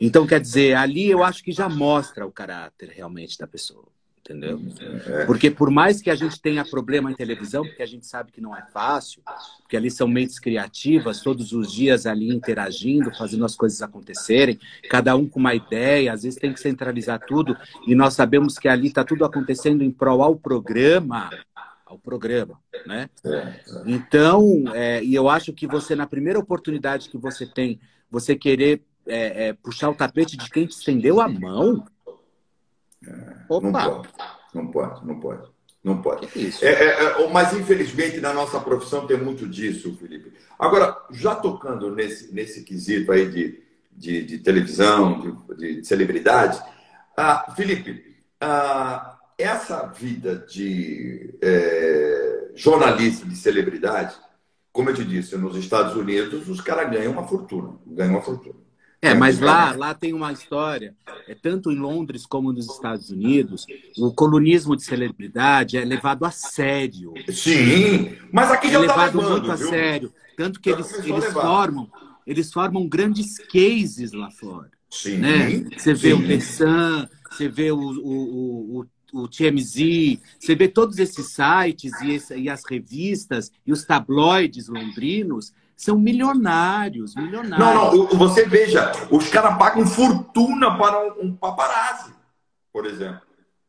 Então, quer dizer, ali eu acho que já mostra o caráter realmente da pessoa entendeu? É. Porque por mais que a gente tenha problema em televisão, porque a gente sabe que não é fácil, porque ali são mentes criativas, todos os dias ali interagindo, fazendo as coisas acontecerem, cada um com uma ideia, às vezes tem que centralizar tudo, e nós sabemos que ali está tudo acontecendo em prol ao programa, ao programa, né? É, é. Então, é, e eu acho que você, na primeira oportunidade que você tem, você querer é, é, puxar o tapete de quem te estendeu a mão, Opa. Não pode, não pode, não pode. Não pode. É, é, é, mas, infelizmente, na nossa profissão tem muito disso, Felipe. Agora, já tocando nesse, nesse quesito aí de, de, de televisão, de, de celebridade, ah, Felipe, ah, essa vida de é, jornalista de celebridade, como eu te disse, nos Estados Unidos, os caras ganham uma fortuna. Ganham uma fortuna. É, mas lá, lá tem uma história, é tanto em Londres como nos Estados Unidos, o colunismo de celebridade é levado a sério. Sim, mas aqui é já é levado tá muito a viu? sério, tanto que eles, eles formam, eles formam grandes cases lá fora. Sim. Né? Você vê sim. o Tessan, você vê o, o, o, o TMZ, você vê todos esses sites e, esse, e as revistas e os tabloides londrinos são milionários, milionários. Não, não, você veja, os caras pagam fortuna para um, paparazzi, por exemplo.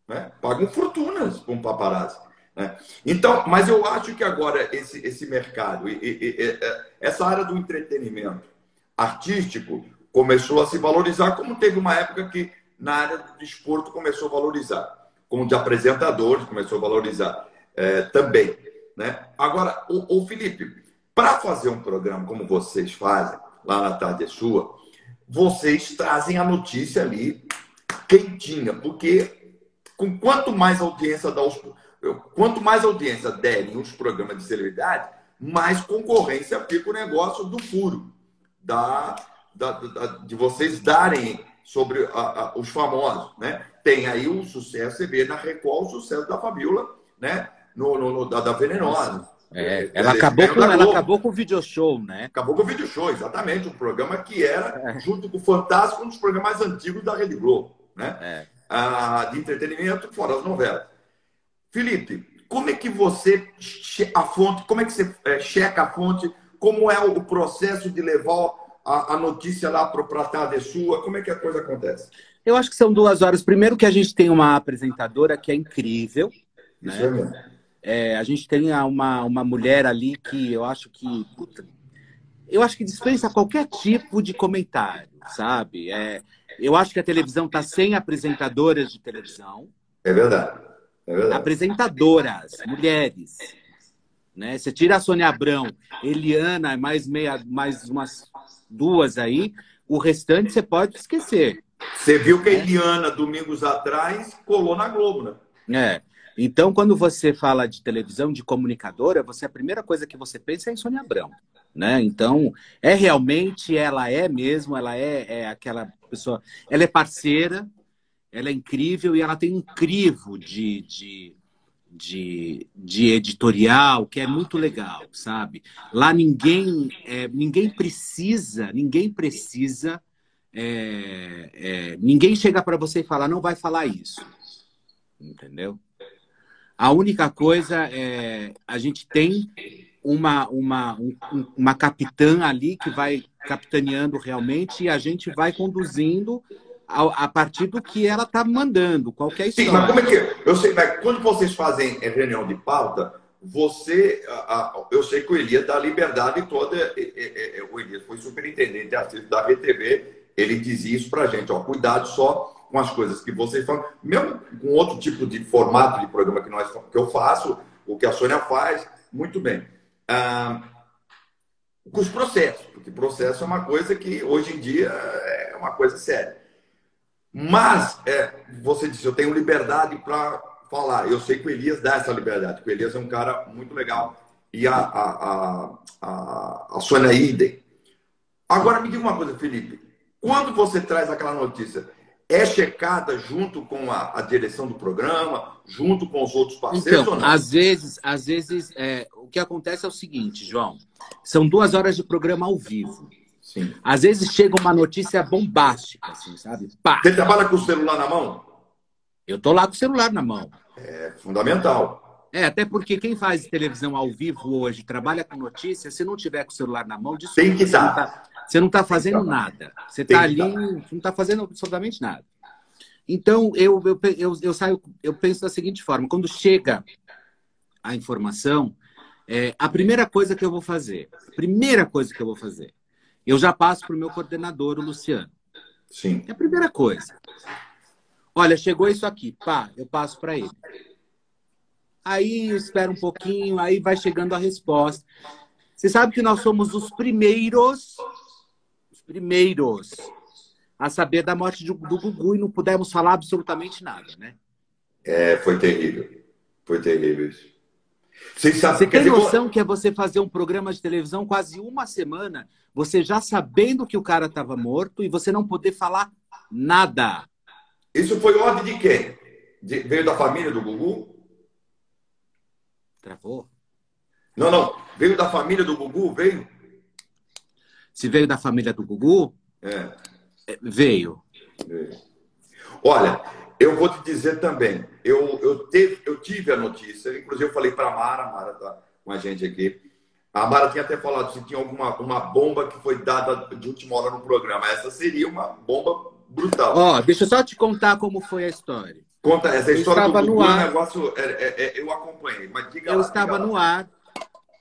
Né? Pagam fortunas para um paparazzi. Né? Então, mas eu acho que agora esse, esse mercado, e, e, e, é, essa área do entretenimento artístico começou a se valorizar, como teve uma época que na área do desporto começou a valorizar, como de apresentadores começou a valorizar é, também. Né? Agora, o, o Felipe, para fazer um programa como vocês fazem, lá na Tarde é Sua, vocês trazem a notícia ali quentinha, porque com quanto mais audiência dá os, quanto mais audiência derem os programas de celebridade, mais concorrência fica o negócio do furo, da, da, da de vocês darem sobre a, a, os famosos, né? Tem aí o sucesso, você vê na Record o sucesso da Fabiola, né? No, no, no da, da Venenosa. É, ela, acabou com, ela acabou com o video show, né? Acabou com o video show, exatamente. Um programa que era, é. junto com o Fantástico, um dos programas mais antigos da Rede Globo, né? É. Ah, de entretenimento, fora as novelas. Felipe, como é que você a fonte, como é que você é, checa a fonte? Como é o processo de levar a, a notícia lá para a tarde sua? Como é que a coisa acontece? Eu acho que são duas horas. Primeiro que a gente tem uma apresentadora que é incrível. Isso né? é mesmo é, a gente tem uma, uma mulher ali que eu acho que. Puta, eu acho que dispensa qualquer tipo de comentário, sabe? É, eu acho que a televisão está sem apresentadoras de televisão. É verdade. É verdade. Apresentadoras, mulheres. Né? Você tira a Sônia Abrão, Eliana, mais meia, mais umas duas aí, o restante você pode esquecer. Você viu que a Eliana, domingos atrás, colou na Globo, né? É. Então, quando você fala de televisão, de comunicadora, você a primeira coisa que você pensa é em Sônia Abrão. Né? Então, é realmente, ela é mesmo, ela é, é aquela pessoa, ela é parceira, ela é incrível e ela tem um crivo de, de, de, de editorial que é muito legal, sabe? Lá ninguém, é, ninguém precisa, ninguém precisa, é, é, ninguém chega para você e fala, não vai falar isso, entendeu? A única coisa é a gente tem uma, uma, um, uma capitã ali que vai capitaneando realmente e a gente vai conduzindo a, a partir do que ela está mandando, qualquer história. Sim, mas como é que. Eu sei, mas quando vocês fazem reunião de pauta, você. Eu sei que o Elias dá liberdade toda. O Elias foi superintendente da RedeTV, ele dizia isso para gente: ó, cuidado só com as coisas que vocês falam, mesmo com outro tipo de formato de programa que, nós, que eu faço, o que a Sônia faz, muito bem. Ah, com os processos, porque processo é uma coisa que hoje em dia é uma coisa séria. Mas é, você disse, eu tenho liberdade para falar. Eu sei que o Elias dá essa liberdade, porque o Elias é um cara muito legal. E a, a, a, a, Sônia Idem. Agora me diga uma coisa, Felipe. Quando você traz aquela notícia, é checada junto com a, a, direção do programa, junto com os outros parceiros? Então, às vezes, às vezes é, o que acontece é o seguinte, João. São duas horas de programa ao vivo. Sim. Às vezes chega uma notícia bombástica, assim, sabe? Pá. Você trabalha com o celular na mão? Eu tô lá com o celular na mão. É fundamental. É, até porque quem faz televisão ao vivo hoje, trabalha com notícia, se não tiver com o celular na mão, desculpa, tem que estar. Você não está fazendo nada. Você está ali, não está fazendo absolutamente nada. Então, eu, eu, eu, eu, saio, eu penso da seguinte forma: quando chega a informação, é, a primeira coisa que eu vou fazer, primeira coisa que eu vou fazer, eu já passo para o meu coordenador, o Luciano. Sim. É a primeira coisa. Olha, chegou isso aqui, pá, eu passo para ele. Aí eu espero um pouquinho, aí vai chegando a resposta. Você sabe que nós somos os primeiros primeiros a saber da morte do, do Gugu e não pudemos falar absolutamente nada, né? É, foi terrível. Foi terrível isso. Você, sabe, você tem dizer, noção que é você fazer um programa de televisão quase uma semana, você já sabendo que o cara estava morto e você não poder falar nada. Isso foi ordem de quem? De, veio da família do Gugu? Travou? Não, não. Veio da família do Gugu? Veio? Se veio da família do Gugu? É. é. Veio. veio. Olha, eu vou te dizer também. Eu, eu, teve, eu tive a notícia, inclusive eu falei para a Mara, a Mara está com a gente aqui. A Mara tinha até falado se tinha alguma uma bomba que foi dada de última hora no programa. Essa seria uma bomba brutal. Ó, deixa eu só te contar como foi a história. Conta essa eu história estava do Gugu, no ar. negócio é, é, é, eu acompanhei, mas diga Eu lá, estava no ar.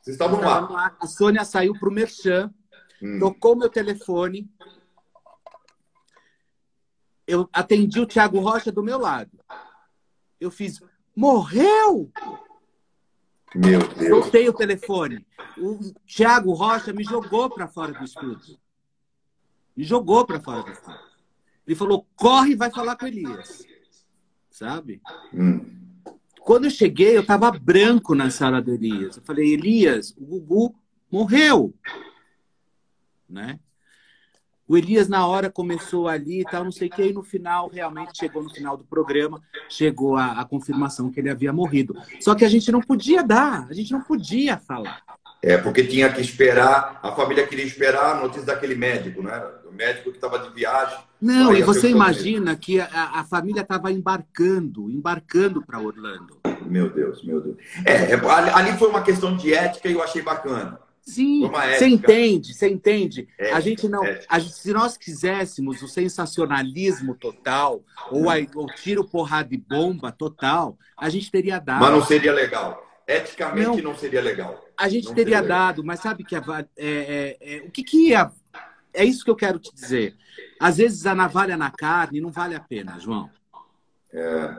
Você estava no, no ar. A Sônia saiu para o Merchan Hum. Tocou meu telefone. Eu atendi o Thiago Rocha do meu lado. Eu fiz, morreu? Meu Deus. Soltei o telefone. O Thiago Rocha me jogou para fora do estúdio. Me jogou para fora do estúdio. Ele falou: corre e vai falar com Elias. Sabe? Hum. Quando eu cheguei, eu estava branco na sala do Elias. Eu falei: Elias, o Gugu morreu né? O Elias, na hora, começou ali e tal, não sei o que, e no final, realmente chegou no final do programa, chegou a, a, confirmação que ele havia morrido. Só que a gente não podia dar, a gente não podia falar. É, porque tinha que esperar, a família queria esperar a notícia daquele médico, né? O médico que estava de viagem. Não, e você imagina que a, a família estava embarcando, embarcando para Orlando. Meu Deus, meu Deus. É, é, ali foi uma questão de ética e eu achei bacana. Sim, você entende, você entende. É, a gente não, é. a gente, se nós quiséssemos o sensacionalismo total ou, a, o tiro, porrada e bomba total, a gente teria dado. Mas não seria legal. Eticamente não, não seria legal. A gente não teria dado, legal. mas sabe que a, é, é, é, o que que ia? É isso que eu quero te dizer. Às vezes a navalha na carne não vale a pena, João. É.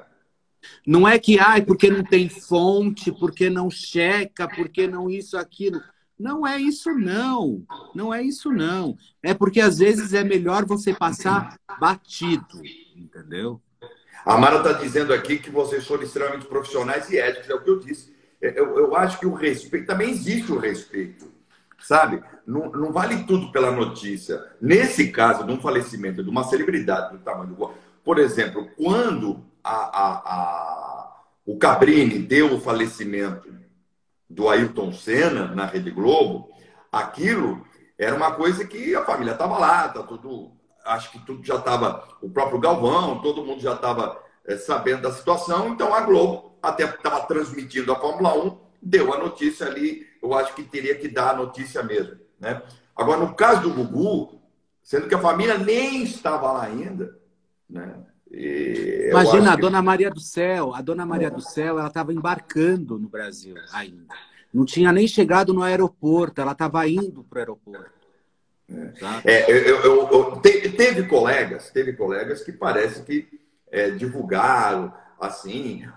Não é que, ai, porque não tem fonte, porque não checa, porque não isso, aquilo. Não é isso, não. Não é isso, não. É porque às vezes é melhor você passar batido, entendeu? A Mara está dizendo aqui que vocês foram extremamente profissionais e éticos, é o que eu disse. É, eu, eu acho que o respeito, também existe o respeito, sabe? Não, não vale tudo pela notícia. Nesse caso, de um falecimento de uma celebridade do tamanho do. Por exemplo, quando a, a, a, o Cabrini deu o falecimento do Ailton Senna na Rede Globo, aquilo era uma coisa que a família estava lá, tá tudo, acho que tudo já estava, o próprio Galvão, todo mundo já estava é, sabendo da situação, então a Globo até estava transmitindo a Fórmula 1, deu a notícia ali, eu acho que teria que dar a notícia mesmo, né? Agora, no caso do Gugu, sendo que a família nem estava lá ainda, né? Imagina a Dona Maria do Céu. A Dona Maria do Céu, ela estava embarcando no Brasil ainda. Não tinha nem chegado no aeroporto, ela estava indo para o aeroporto. É, é eu, eu, eu, teve colegas, teve colegas que parece que é, divulgaram, assim,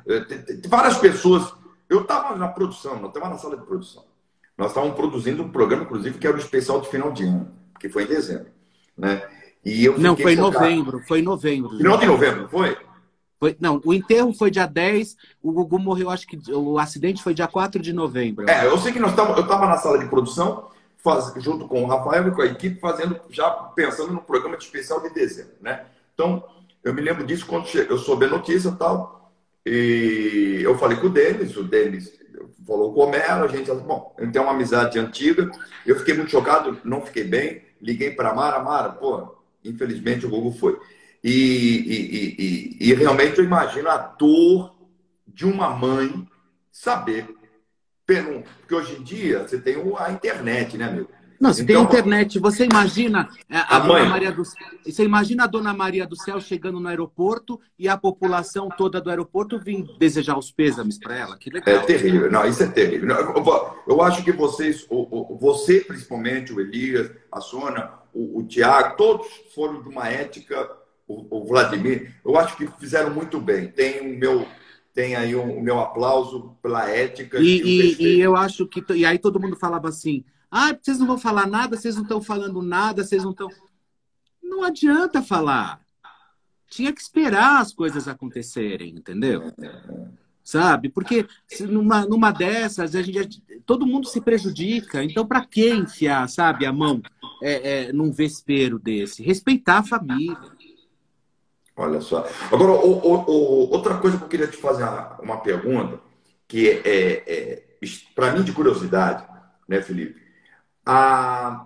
várias pessoas. Eu estava na produção, eu estava na sala de produção. nós estávamos produzindo um programa, inclusive, que era o especial de final de ano, que foi em dezembro. Né? E eu não, foi em novembro, foi em novembro. Final de novembro, foi? Foi, não, o enterro foi dia 10, o Gugu morreu, acho que o acidente foi dia 4 de novembro. É, eu sei que nós tava, eu estava na sala de produção, faz, junto com o Rafael e com a equipe, fazendo, já pensando no programa de especial de dezembro, né? Então, eu me lembro disso quando eu soube a notícia e tal, e eu falei com o Denis, o Denis falou com o Homero, a gente, bom, gente tem uma amizade antiga, eu fiquei muito chocado, não fiquei bem, liguei para Mara, Mara, pô, infelizmente o Google foi. E, e, e, e, realmente eu imagino a dor de uma mãe saber. Porque hoje em dia você tem a internet, né, meu? Não, você então, tem internet. Você imagina a, a Dona Maria do Você imagina a Dona Maria do Céu chegando no aeroporto e a população toda do aeroporto vir desejar os pêsames para ela. Que legal. É terrível. Não, isso é terrível. Eu, acho que vocês, você principalmente, o Elias, a Sônia, o, o Tiago, todos foram de uma ética, o, o, Vladimir, eu acho que fizeram muito bem. Tem o meu, tem aí o, o meu aplauso pela ética. E, e, e, eu acho que. E aí todo mundo falava assim: ah, vocês não vão falar nada, vocês não estão falando nada, vocês não estão. Não adianta falar. Tinha que esperar as coisas acontecerem, entendeu? Sabe? Porque numa, numa dessas, a gente, todo mundo se prejudica. Então, para que enfiar, sabe, a mão é, é, num vespeiro desse? Respeitar a família. Olha só. Agora, o, o, o, outra coisa que eu queria te fazer uma, pergunta, que é, é, é para mim de curiosidade, né, Felipe? Ah,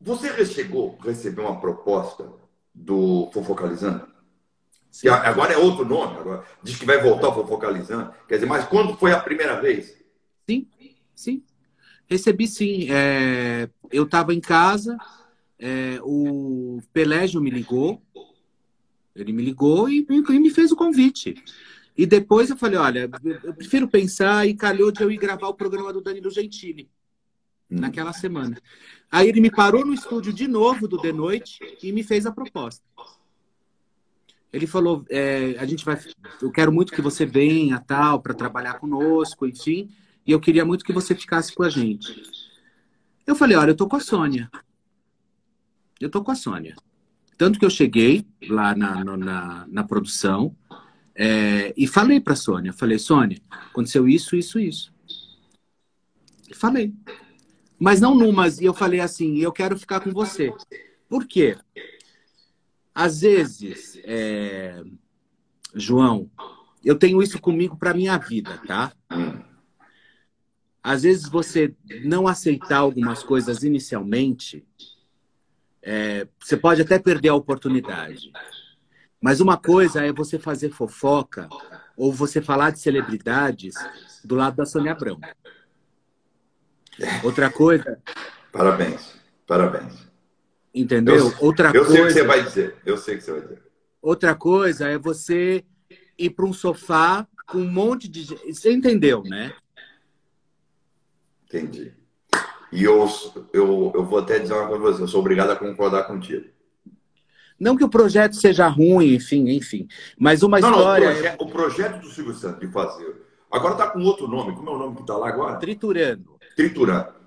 você chegou a receber uma proposta do Fofocalizando? Que agora é outro nome, agora diz que vai voltar ao Fofocalizando. Quer dizer, mas quando foi a primeira vez? Sim, sim. Recebi sim. É, eu estava em casa, é, o Pelégio me ligou, ele me ligou e, e, me fez o convite. E depois eu falei, olha, eu prefiro pensar e calhou de eu ir gravar o programa do Danilo Gentili naquela semana. Aí ele me parou no estúdio de novo do The Noite e me fez a proposta. Ele falou: é, a gente vai, eu quero muito que você venha tal para trabalhar conosco, enfim, e eu queria muito que você ficasse com a gente. Eu falei: olha, eu tô com a Sônia. Eu tô com a Sônia. Tanto que eu cheguei lá na, na, na produção é, e falei para Sônia: falei, Sônia, aconteceu isso, isso, isso. E falei. Mas não numas. E eu falei assim, eu quero ficar com você. Por quê? Às vezes, é... João, eu tenho isso comigo para minha vida, tá? Às vezes você não aceitar algumas coisas inicialmente, é... você pode até perder a oportunidade. Mas uma coisa é você fazer fofoca ou você falar de celebridades do lado da Sônia Abrão. Outra coisa. Parabéns, parabéns. Entendeu? Eu, Outra eu coisa. sei o que você vai dizer. Eu sei o que você vai dizer. Outra coisa é você ir para um sofá com um monte de. Você entendeu, né? Entendi. E eu, eu, eu vou até dizer uma coisa para você, eu sou obrigado a concordar contigo. Não que o projeto seja ruim, enfim, enfim. Mas uma não, história. Não, o, proje o, projeto do Silvio Santos de fazer. Agora está com outro nome. Como é o nome que está lá agora? Triturando triturando.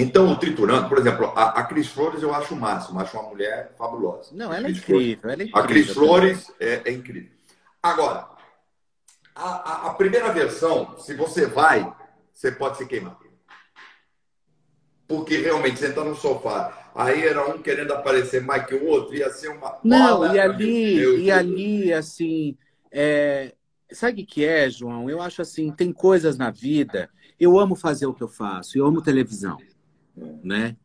Então, o triturando, por exemplo, a, a Cris Flores eu acho o máximo, acho uma mulher fabulosa. Não, ela é, incrível, ela é incrível. A Cris Flores é, é, incrível. Agora, a, a, a, primeira versão, se você vai, você pode se queimar. Porque realmente você está no sofá, aí era um querendo aparecer mais que o outro, ia ser uma. Não, e ali, e ali, assim, é... sabe o que é, João? Eu acho assim, tem coisas na vida eu amo fazer o que eu faço, eu amo televisão, né?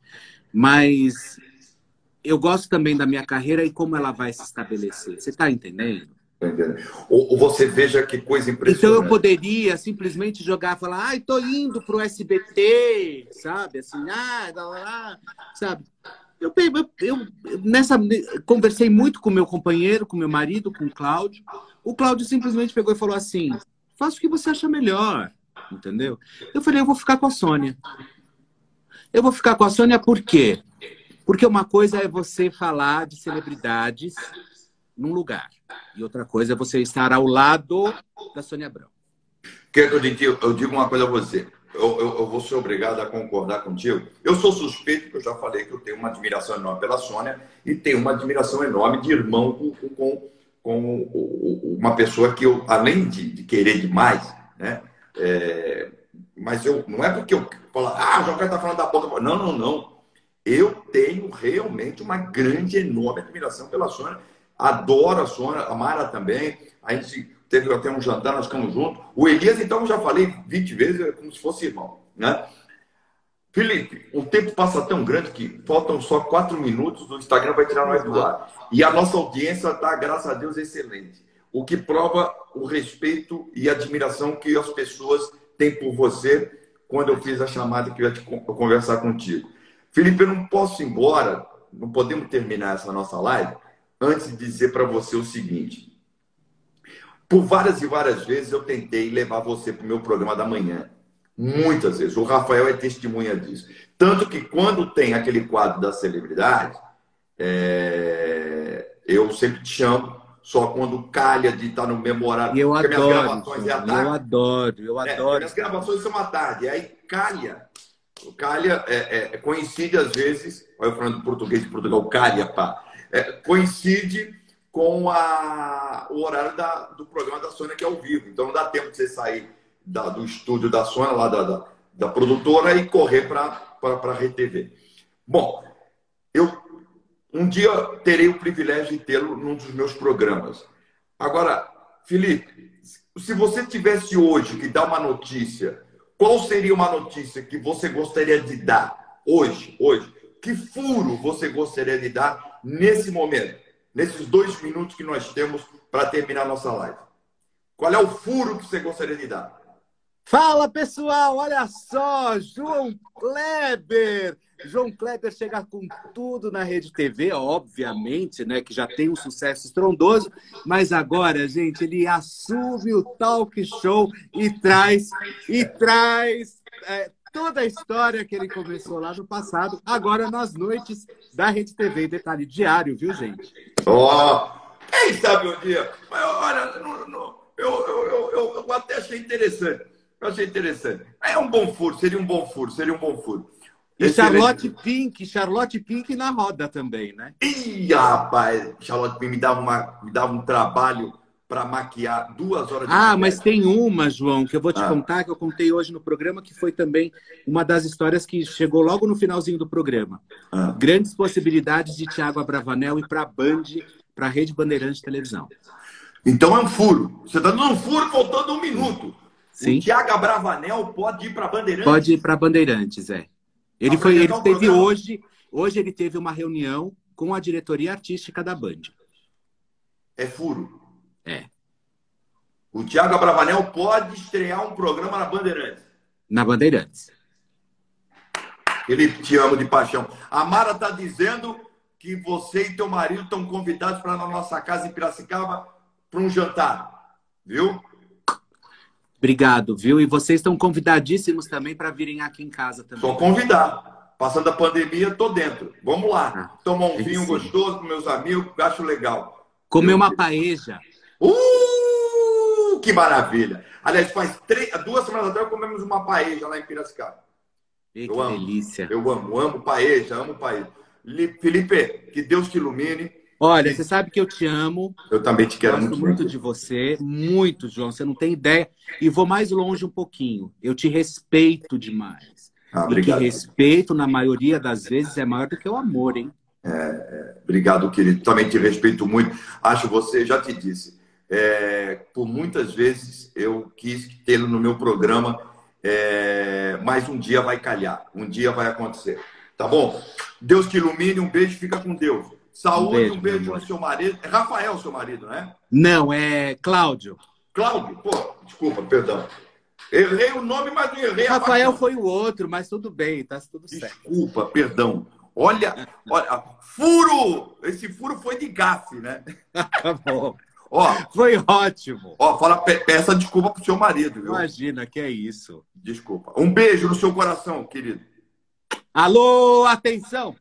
Mas eu gosto também da minha carreira e como ela vai se estabelecer. Você está entendendo? Ou, você veja que coisa impressionante. Então eu poderia simplesmente jogar, falar, ai, tô indo pro SBT, sabe? Assim, ah, lá, lá, sabe? Eu, eu, eu, nessa conversei muito com meu companheiro, com meu marido, com o Cláudio. O Cláudio simplesmente pegou e falou assim: faça o que você acha melhor entendeu? Eu falei, eu vou ficar com a Sônia. Eu vou ficar com a Sônia por quê? Porque uma coisa é você falar de celebridades num lugar. E outra coisa é você estar ao lado da Sônia Abrão. Eu digo, uma coisa a você. eu, eu, eu, vou ser obrigado a concordar contigo. Eu sou suspeito, porque eu já falei que eu tenho uma admiração enorme pela Sônia e tenho uma admiração enorme de irmão com, com, com uma pessoa que eu, além de, de querer demais, né? É, mas eu não é porque eu falo, ah, o João está falando da boca. Não, não, não. Eu tenho realmente uma grande, enorme admiração pela Sônia. Adoro a Sônia, a Mara também. A gente teve até um jantar, nós ficamos juntos. O Elias, então, já falei 20 vezes, é como se fosse irmão. Né? Felipe, o tempo passa tão grande que faltam só quatro minutos, o Instagram vai tirar nós do ar. E a nossa audiência está, graças a Deus, excelente. O que prova o respeito e admiração que as pessoas têm por você quando eu fiz a chamada que eu ia te conversar contigo. Felipe, eu não posso ir embora, não podemos terminar essa nossa live antes de dizer para você o seguinte. Por várias e várias vezes eu tentei levar você para o meu programa da manhã. Muitas vezes. O Rafael é testemunha disso. Tanto que quando tem aquele quadro da celebridade, é... eu sempre te chamo só quando calha de estar no memorável. Eu adoro. Minhas gravações é à tarde. Eu adoro, eu é, adoro. Minhas gravações são à tarde. Aí calha. O calha é, é, coincide às vezes. Olha eu falando português de Portugal, calha, pá. É, coincide com a, o horário da, do programa da Sônia, que é ao vivo. Então não dá tempo de você sair da, do estúdio da Sônia, lá da, da, da produtora, e correr para a RedeTV. Bom, eu um dia terei o privilégio de tê-lo num dos meus programas. Agora, Felipe, se você tivesse hoje que dar uma notícia, qual seria uma notícia que você gostaria de dar hoje? Hoje, que furo você gostaria de dar nesse momento? nesses dois minutos que nós temos para terminar nossa live? Qual é o furo que você gostaria de dar? Fala pessoal, olha só, João Kleber. João Kleber chega com tudo na Rede TV, obviamente, né? Que já tem um sucesso estrondoso, mas agora, gente, ele assume o talk show e traz e traz é, toda a história que ele começou lá no passado, agora nas noites da Rede TV. Detalhe diário, viu, gente? Ó, oh, quem sabe um dia? Mas olha, não, não, eu, eu, eu, eu, até achei interessante. Eu achei interessante. É um bom furo, seria um bom furo, seria um bom furo. E Charlotte Pink, Charlotte Pink na roda também, né? Ih, rapaz, Charlotte Pink me dava, uma, me dava um trabalho para maquiar duas horas de Ah, maquiagem. mas tem uma, João, que eu vou te ah. contar, que eu contei hoje no programa, que foi também uma das histórias que chegou logo no finalzinho do programa. Ah. Grandes possibilidades de Tiago Abravanel ir para a Band, para a Rede Bandeirante de Televisão. Então é um furo. Você está dando um furo faltando um minuto. Sim. O Tiago Abravanel pode ir para Bandeirantes? Pode ir para Bandeirantes, é. Ele, foi, ele teve hoje, hoje ele teve uma reunião com a diretoria artística da Band. É furo. É. O Tiago Abravanel pode estrear um programa na Bandeirantes. Na Bandeirantes. Felipe, te amo de paixão. A Mara está dizendo que você e teu marido estão convidados para na nossa casa em Piracicaba para um jantar. Viu? Obrigado, viu? E vocês estão convidadíssimos também para virem aqui em casa também. Só convidar. Passando a pandemia, tô dentro. Vamos lá. Ah, Tomar um vinho sim. gostoso com meus amigos, acho legal. Comer uma paeja. Uh, que maravilha! Aliás, faz três, duas semanas atrás comemos uma paeja lá em Piracicaba. E eu que amo, delícia. Eu amo, amo paeja, amo paeja. Felipe, que Deus te ilumine. Olha, você sabe que eu te amo. Eu também te quero Gosto muito. muito de você, muito, João. Você não tem ideia. E vou mais longe um pouquinho. Eu te respeito demais. Ah, obrigado. E que respeito, na maioria das vezes, é maior do que o amor, hein? É, é, obrigado, querido. Também te respeito muito. Acho você, já te disse, é, por muitas vezes eu quis tê-lo no meu programa, é, mas um dia vai calhar, um dia vai acontecer. Tá bom? Deus te ilumine, um beijo, fica com Deus. Saúde, um beijo, um beijo no seu marido. É Rafael, seu marido, né? Não, é Cláudio. Cláudio? Pô, desculpa, perdão. Errei o nome, mas não errei Rafael a foi o outro, mas tudo bem, tá tudo certo. Desculpa, perdão. Olha, olha, furo! Esse furo foi de gafe, né? Tá bom. Ó, Foi ótimo. Ó, fala, peça desculpa pro seu marido, viu? Imagina, que é isso. Desculpa. Um beijo no seu coração, querido. Alô, atenção!